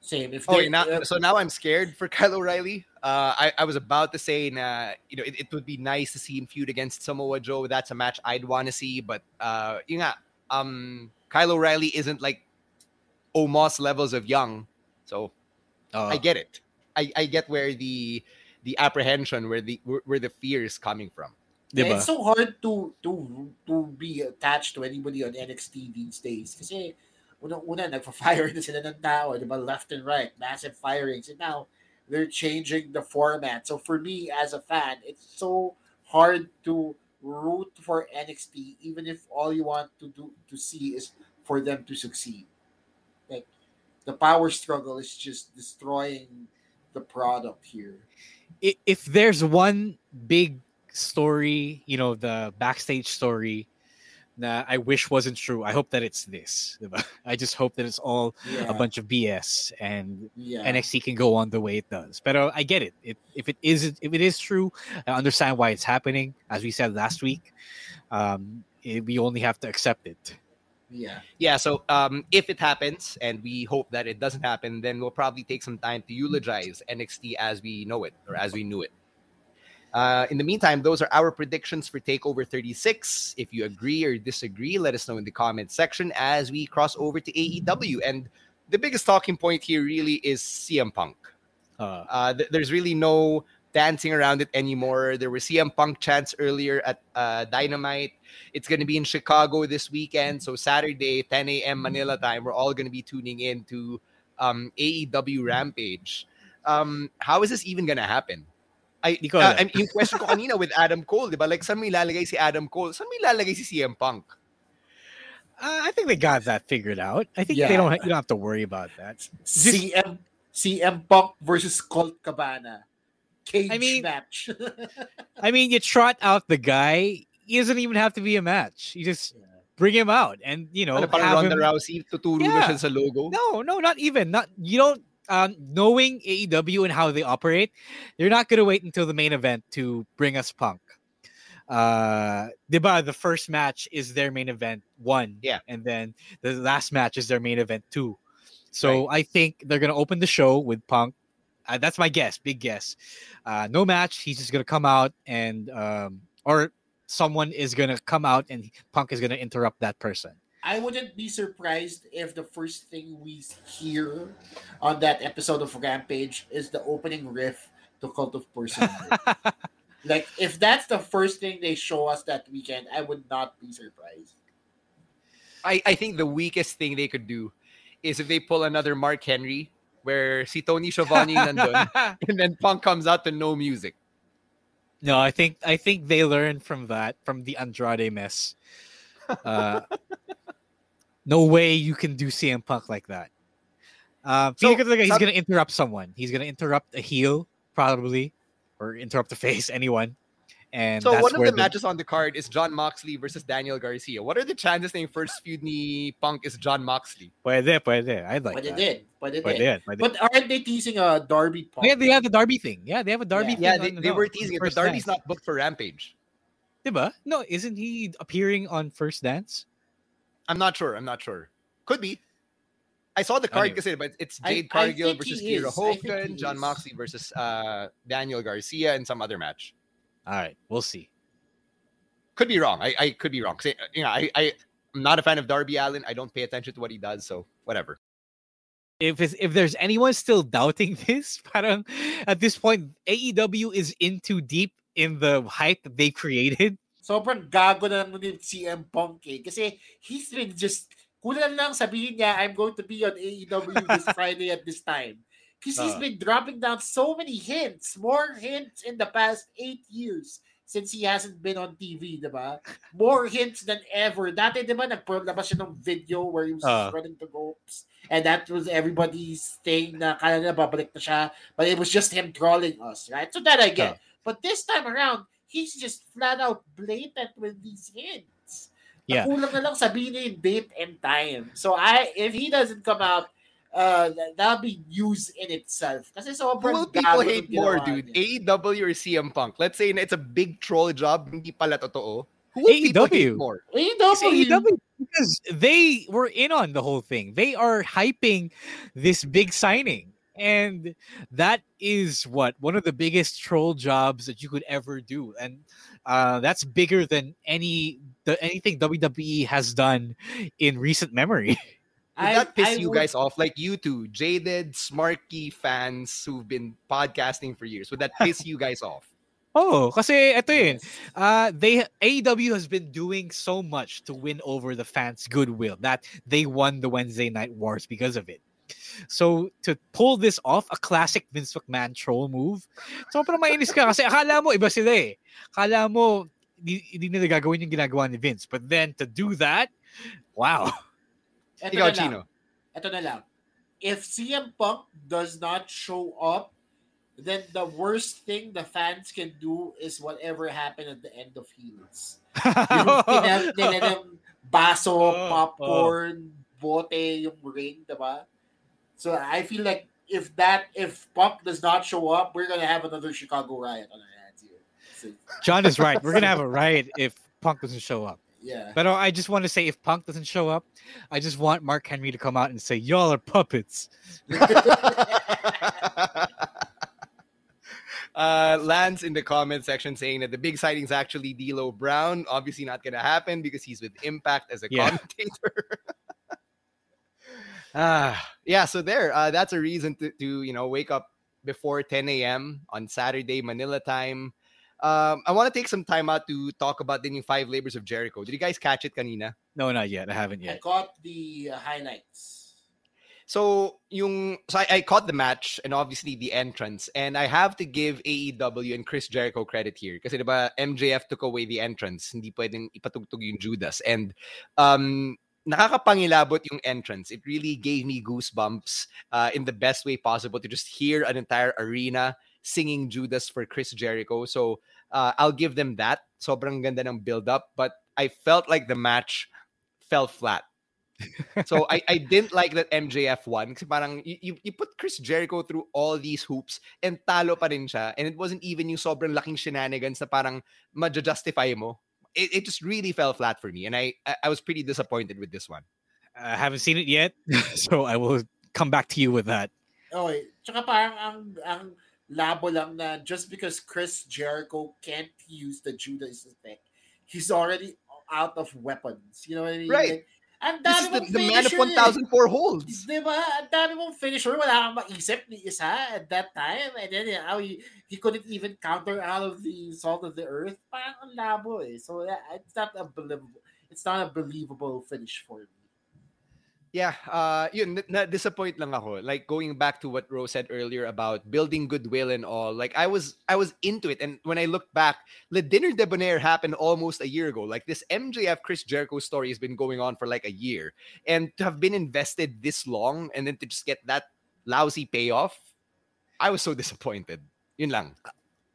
Same. If Oh, they- now, uh, so now I'm scared for Kyle O'Reilly. Uh, I, I was about to say, na, you know, it, it would be nice to see him feud against Samoa Joe. That's a match I'd want to see. But, uh, yun nga, um, Kyle O'Reilly isn't like Omos levels of young. So Uh, I get it. I, I get where the the apprehension, where the where, where the fear is coming from. Yeah, it's so hard to to to be attached to anybody on NXT these days kasi una-una nagfa-fire na sila ng tao, di ba? Left and right, massive firings. And now they're changing the format. So for me as a fan, it's so hard to root for NXT even if all you want to do to see is for them to succeed. Like the power struggle is just destroying the product here. if there's one big story, you know, the backstage story that I wish wasn't true, I hope that it's this. diba? I just hope that it's all Yeah. a bunch of BS and Yeah. NXT can go on the way it does. But I get it. it. If it is if it is true, I understand why it's happening. As we said last week, um, it- we only have to accept it. Yeah. Yeah, so um, if it happens, and we hope that it doesn't happen, then we'll probably take some time to eulogize NXT as we know it or as we knew it. Uh, in the meantime, those are our predictions for Takeover 36. If you agree or disagree, let us know in the comment section as we cross over to AEW. And the biggest talking point here really is CM Punk. Uh, Uh, th- there's really no dancing around it anymore. There were CM Punk chants earlier at uh, Dynamite. It's going to be in Chicago this weekend. So Saturday, 10 a.m. Manila time, we're all going to be tuning in to um, AEW Rampage. Um, how is this even going to happen? I, Di ko uh. I mean, yung question ko kanina with Adam Cole, di ba? Like, saan mo ilalagay si Adam Cole? Saan mo ilalagay si CM Punk? Uh, I think they got that figured out. I think Yeah. they don't. You don't have to worry about that. CM CM Punk versus Colt Cabana. Cage I mean- match. I mean, you trot out the guy. He doesn't even have to be a match. You just bring him out, and you know, Ano, parang have Ronda him- Rousey, tuturo na Yeah. siya sa logo? No, no, not even. Not you don't. Um, knowing AEW and how they operate, they're not gonna wait until the main event to bring us Punk. Uh, diba, the first match is their main event one, Yeah. and then the last match is their main event two. So I think they're gonna open the show with Punk. Uh, that's my guess, big guess. Uh, no match. He's just gonna come out and um, or someone is gonna come out and Punk is gonna interrupt that person. I wouldn't be surprised if the first thing we hear on that episode of Rampage is the opening riff to Cult of Personality. like, if that's the first thing they show us that weekend, I would not be surprised. I, I think the weakest thing they could do is if they pull another Mark Henry where si Tony Schiavone nandun and then Punk comes out to no music. No, I think I think they learned from that from the Andrade mess. Uh, no way you can do CM Punk like that. Uh, So, like he's some- gonna interrupt someone. He's gonna interrupt a heel probably, or interrupt the face, anyone. And So that's one of where the matches on the card is Jon Moxley versus Daniel Garcia. What are the chances na yung first feud ni Punk is Jon Moxley? Pwede, pwede. I'd like But it that. did. But it Pwede, did. pwede. But aren't they teasing a Darby Punk? yeah, they have the Darby thing. Yeah, they have a Darby Yeah. thing. Yeah, they, on- they no, were on teasing it, but Darby's Dance. not booked for Rampage. Diba? No, isn't he appearing on First Dance? I'm not sure. I'm not sure. Could be. I saw the card Anyway. kasi, but it's I- Jade I Cargill think versus he Kiera is. I think Hogan, John is. Moxley versus uh, Daniel Garcia, and some other match. All right, we'll see. Could be wrong. I, I could be wrong. 'Cause, uh, You know, I, I I'm not a fan of Darby Allin. I don't pay attention to what he does, so whatever. if it's, if there's anyone still doubting this, parang at this point AEW is in too deep in the hype that they created. Sobrang gago na nun yung CM Punk eh. Kasi he's been just, kulang lang sabihin niya, I'm going to be on AEW this Friday at this time. Because he's Uh. been dropping down so many hints, more hints in the past eight years. since he hasn't been on TV, di ba? More hints than ever. Dati, di ba, nagpalabas siya ng video where he was Uh. running the ropes. And that was everybody's thing na kala na babalik na siya. But it was just him trolling us, right? So that I get. But this time around, he's just flat out blatant with these hints. Yeah. Kulang na lang sabihin niya yung date and time. So I, if he doesn't come out, uh, that- that'll be news in itself. Kasi Who sobrang will people hate more, dude? niya. AEW or CM Punk? Let's say na it's a big troll job, hindi pala totoo. Who will people hate AEW. more? It's AEW because they were in on the whole thing. They are hyping this big signing. And that is what one of the biggest troll jobs that you could ever do. And uh, that's bigger than any the anything WWE has done in recent memory. Would I- that piss I you would- guys off? Like you two, jaded, smarky fans who've been podcasting for years. Would that piss you guys off? Oh, kasi ito yun. Uh, they AEW has been doing so much to win over the fans' goodwill that they won the Wednesday Night Wars because of it. So to pull this off, a classic Vince McMahon troll move. So parang mainis ka kasi akala mo iba sila eh. Akala mo hindi, hindi nila gagawin yung ginagawa ni Vince. But then to do that, wow. Ito Ikaw, na lang. Chino. Ito na lang. If CM Punk does not show up, then the worst thing the fans can do is whatever happened at the end of Heels. Yung tinel- nila ng baso, popcorn, bote, yung ring, diba? So I feel like if that, if Punk does not show up, we're gonna have another Chicago riot on our hands here. So, John is right. We're gonna have a riot if Punk doesn't show up. yeah. But uh, I just want to say, if Punk doesn't show up, I just want Mark Henry to come out and say, "Y'all are puppets." Uh, Lance in the comment section saying that the big sighting is actually D'Lo Brown. Obviously not gonna happen because he's with Impact as a Yeah. commentator. Ah, yeah. So there, uh, that's a reason to, to you know wake up before 10 a.m. on Saturday Manila time. Um, I want to take some time out to talk about the new Five Labors of Jericho. Did you guys catch it, kanina? No, not yet. I haven't yet. I caught the uh, highlights. So yung so I, I caught the match and obviously the entrance and I have to give AEW and Chris Jericho credit here kasi diba MJF took away the entrance hindi pwedeng ipatugtog yung Judas and um nakakapangilabot yung entrance. It really gave me goosebumps uh, in the best way possible to just hear an entire arena singing Judas for Chris Jericho. So uh, I'll give them that. Sobrang ganda ng build up but I felt like the match fell flat. So I, I didn't like that MJF won kasi parang you, you, put Chris Jericho through all these hoops and talo pa rin siya. And it wasn't even yung sobrang laking shenanigans na parang ma-justify mo. It, it just really fell flat for me and I, I I was pretty disappointed with this one. I haven't seen it yet, so I will come back to you with that. Oh, okay. Tsaka parang ang, ang labo lang na just because Chris Jericho can't use the Judas effect, he's already out of weapons. You know what I mean? Right. Like, ang dami is the, the man of finisher 1,004 eh. holds. Di ba? Ang dami mong finisher. Wala kang maisip ni isa at that time. And then how he, he couldn't even counter out of the salt of the earth. Parang ang labo eh. So yeah, it's not a believable. It's not a believable finish for me. Yeah, uh, yun, na- na-disappoint lang ako. Like going back to what Rose said earlier about building goodwill and all. Like I was, I was into it, and when I look back, the Dinner Debonair happened almost a year ago. Like this MJF Chris Jericho story has been going on for like a year, and to have been invested this long, and then to just get that lousy payoff, I was so disappointed. Yun lang.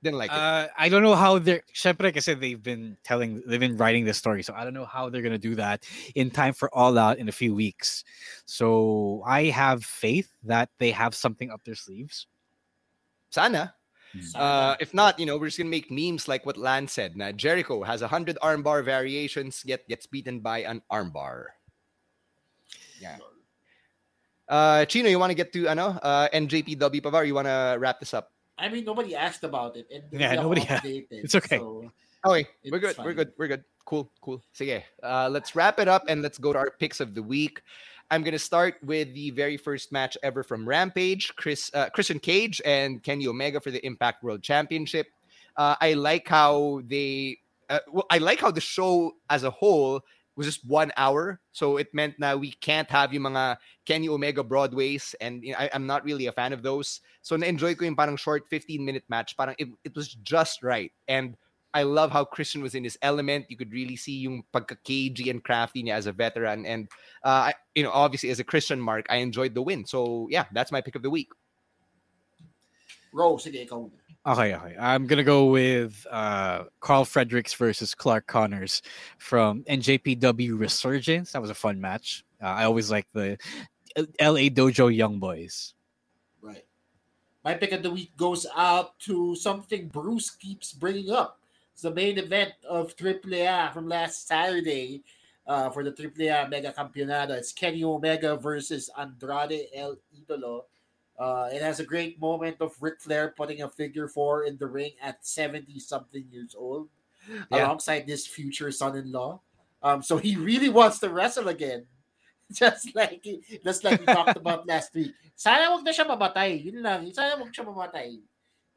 Didn't like it. Uh, I don't know how they're. Syempre kasi they've been telling, they've been writing the story, so I don't know how they're gonna do that in time for All Out in a few weeks. So I have faith that they have something up their sleeves. Sana. Uh, if not, you know, we're just gonna make memes like what Lance said. Na Jericho has a hundred armbar variations, yet gets beaten by an armbar. Yeah. Uh, Chino, you want to get to I know uh, NJPW Pavar? You want to wrap this up? I mean, nobody asked about it. And Yeah, nobody ha- updated, it's okay. So, Okay, we're It's good. We're good. We're good. Cool. Cool. Sige. Uh, let's wrap it up and let's go to our picks of the week. I'm gonna start with the very first match ever from Rampage: Chris uh, Christian Cage and Kenny Omega for the Impact World Championship. Uh, I like how they. Uh, well, I like how the show as a whole was just one hour, so it meant now we can't have yung mga Kenny Omega Broadways, and you know, I, I'm not really a fan of those. So na-enjoy ko yung parang short 15 minute match. Parang it, it was just right. And I love how Christian was in his element. You could really see yung pagka-cagey and crafty niya as a veteran. And, uh, you know, obviously as a Christian mark, I enjoyed the win. So, yeah, that's my pick of the week. Ro, sige, ikaw. Okay, okay. I'm gonna go with uh, Karl Fredericks versus Clark Connors from NJPW Resurgence. That was a fun match. Uh, I always like the LA Dojo Young Boys. Right. My pick of the week goes out to something Bruce keeps bringing up. It's the main event of AAA from last Saturday uh, for the AAA Mega Campeonato. It's Kenny Omega versus Andrade El Idolo. Uh, it has a great moment of Ric Flair putting a figure four in the ring at 70 something years old yeah. alongside this future son in law. Um, so he really wants to wrestle again. Just like just like we talked about last week. Sana wag na siya mamatay. Yun lang. Sana wag siya mamatay.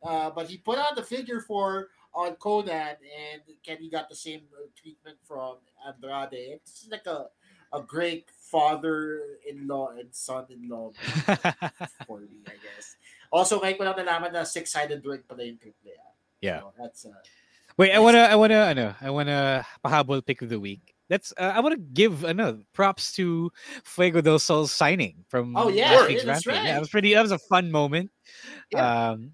Uh, but he put on the figure four on Konnan and Kenny got the same treatment from Andrade. It's like a a great father-in-law and son-in-law for me, I guess. Also, ngayon ko lang nalaman na six-sided ring pala yung triple Yeah. So, that's uh, Wait, I wanna, I wanna, ano, I wanna pahabol pick of the week. That's, uh, I wanna give, ano, props to Fuego del Sol signing from. Oh yeah, yeah that's right. Yeah, it was pretty. That was a fun moment. Yeah. Um,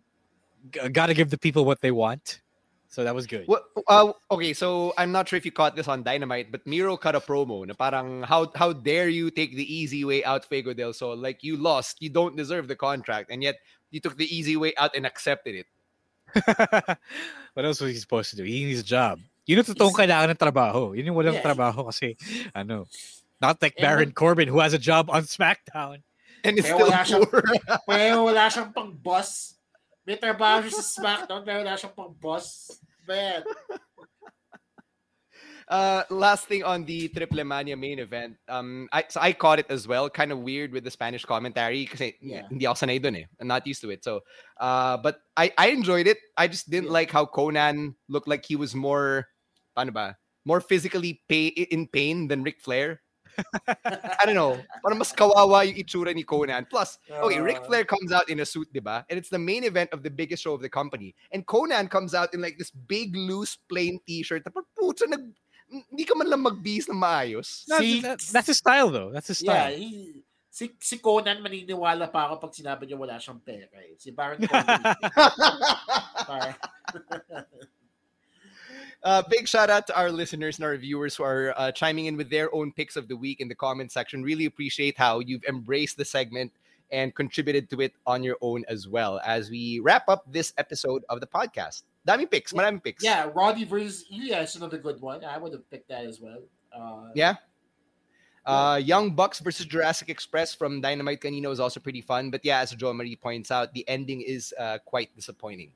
g- gotta give the people what they want. So that was good. Well, uh, okay, so I'm not sure if you caught this on Dynamite, but Miro cut a promo na parang how how dare you take the easy way out, Fuego del Sol? Like you lost, you don't deserve the contract, and yet you took the easy way out and accepted it. what else was he supposed to do? He needs a job. Yun ang totoong kailangan ng trabaho. Yun yung walang yeah. trabaho kasi, ano, not like Baron Corbin who has a job on SmackDown. And is still wala poor. Siyang, wala siyang pang boss May trabaho siya sa SmackDown pero wala siyang pang boss. Man. Uh, last thing on the Triple Mania main event, um, I, so I caught it as well. Kind of weird with the Spanish commentary because yeah. hindi ako sanay dun eh. I'm not used to it. So, uh, but I, I enjoyed it. I just didn't yeah. like how Konnan looked like he was more, paano ba, more physically pay, in pain than Ric Flair. I don't know. Parang mas kawawa yung itsura ni Konnan. Plus, okay, Ric Flair comes out in a suit, diba? And it's the main event of the biggest show of the company. And Konnan comes out in like this big, loose, plain t-shirt. Tapos, puto, nag, hindi ka man lang magbihis ng maayos. See, that, that's his style though. That's his style. Yeah, he, si, si Konnan maniniwala pa ako pag sinabi niya wala siyang pera. Eh. Si Baron Corbin. Uh, big shout out to our listeners and our viewers who are uh, chiming in with their own picks of the week in the comment section. Really appreciate how you've embraced the segment and contributed to it on your own as well as we wrap up this episode of the podcast. Dami picks, yeah. marami picks. Yeah, Roddy versus Ilja is another good one. I would have picked that as well. Uh, yeah. Uh, Young Bucks versus Jurassic Express from Dynamite Canino is also pretty fun. But yeah, as Joe Marie points out, the ending is uh, quite disappointing.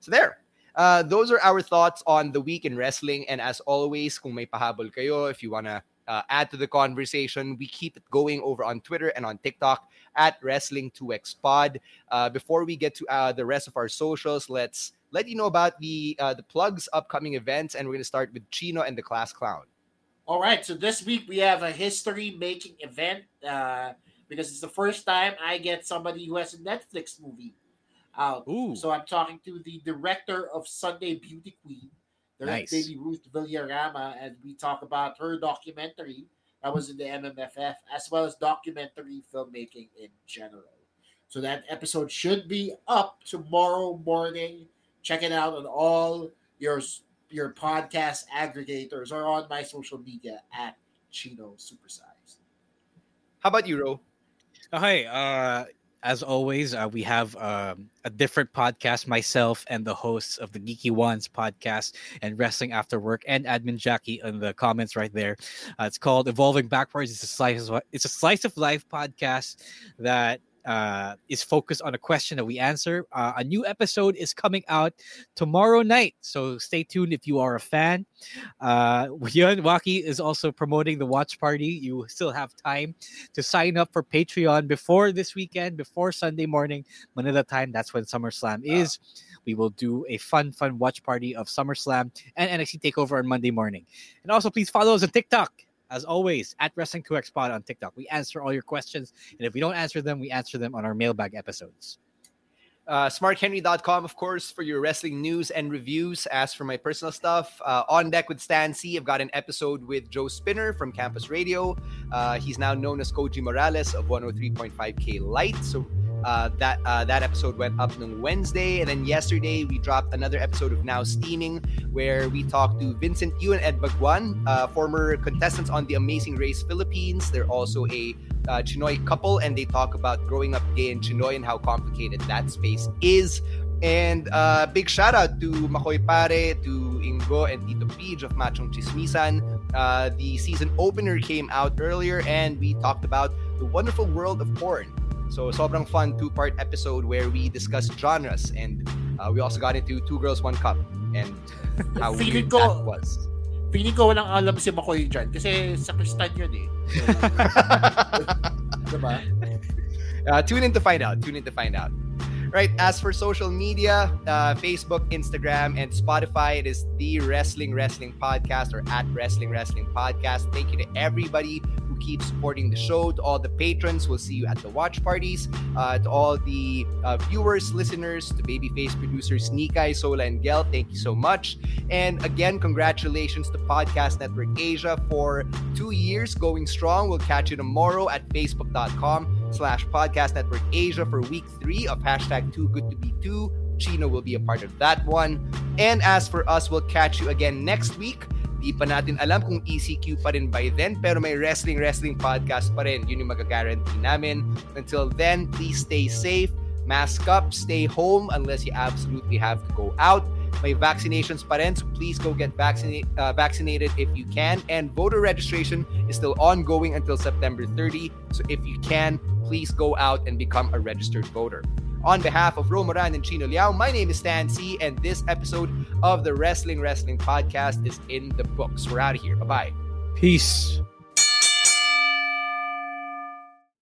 So there. Uh, those are our thoughts on the week in wrestling. And as always, kung may pahabol kayo, if you want to uh, add to the conversation, we keep it going over on Twitter and on TikTok at Wrestling2XPod. Uh, before we get to uh, the rest of our socials, let's let you know about the uh, the plugs upcoming events, and we're going to start with Chino and the Class Clown. All right, so this week we have a history making event uh, because it's the first time I get somebody who has a Netflix movie out. Ooh. So I'm talking to the director of Sunday Beauty Queen, the nice. baby Ruth Villarama, and we talk about her documentary that was in the MMFF, as well as documentary filmmaking in general. So that episode should be up tomorrow morning. Check it out on all your your podcast aggregators or on my social media at Chino Supersize. How about you, Ro? Okay, uh, as always, uh, we have um, a different podcast, myself and the hosts of the Geeky Ones podcast and Wrestling After Work and Admin Jackie in the comments right there. Uh, it's called Evolving Backwards. It's a slice of, it's a slice of life podcast that uh, is focused on a question that we answer. Uh, a new episode is coming out tomorrow night, so stay tuned if you are a fan. Uh, Yun Waki is also promoting the watch party. You still have time to sign up for Patreon before this weekend, before Sunday morning, Manila time. That's when SummerSlam is. We will do a fun, fun watch party of SummerSlam and NXT Takeover on Monday morning. And also, please follow us on TikTok as always, at Wrestling2XPod on TikTok. We answer all your questions. And if we don't answer them, we answer them on our mailbag episodes. Uh, smarthenry.com, of course, for your wrestling news and reviews. As for my personal stuff, uh, on deck with Stan Sy, I've got an episode with Joe Spinner from Campus Radio. Uh, he's now known as Koji Morales of 103.5K Light. So uh, that uh, that episode went up on Wednesday, and then yesterday we dropped another episode of Now Steaming, where we talked to Vincent Yu and Ed Bagwan, uh, former contestants on The Amazing Race Philippines. They're also a uh, Chinoy couple, and they talk about growing up gay in Chinoy and how complicated that space is. And uh, big shout out to Makoy Pare, to Ingo, and Tito Pidge of Machong Chismisan. Uh, the season opener came out earlier, and we talked about the wonderful world of porn. So sobrang fun two-part episode where we discuss genres and uh, we also got into Two Girls One Cup and how weird ko, that was. Feeling ko walang alam si Makoy dyan kasi sa Kristan yun eh. diba? Uh, tune in to find out. Tune in to find out. Right. As for social media, uh, Facebook, Instagram, and Spotify, it is the Wrestling Wrestling Podcast or at Wrestling Wrestling Podcast. Thank you to everybody who keeps supporting the show. To all the patrons, we'll see you at the watch parties. Uh, to all the uh, viewers, listeners, to Babyface producers Nikai, Sola, and Gel, thank you so much. And again, congratulations to Podcast Network Asia for two years going strong. We'll catch you tomorrow at facebook.com slash podcast network Asia for week three of hashtag too good to be two. Chino will be a part of that one. And as for us, we'll catch you again next week. Di pa natin alam kung ECQ pa rin by then, pero may Wrestling Wrestling Podcast pa rin. Yun yung magagaranti namin. Until then, please stay safe, mask up, stay home unless you absolutely have to go out. May vaccinations pa rin, so please go get vaccinated, uh, vaccinated if you can. And voter registration is still ongoing until September 30. So if you can, please go out and become a registered voter. On behalf of Ro Moran and Chino Liao, my name is Stan Sy, and this episode of the Wrestling Wrestling Podcast is in the books. We're out of here. Bye bye. Peace.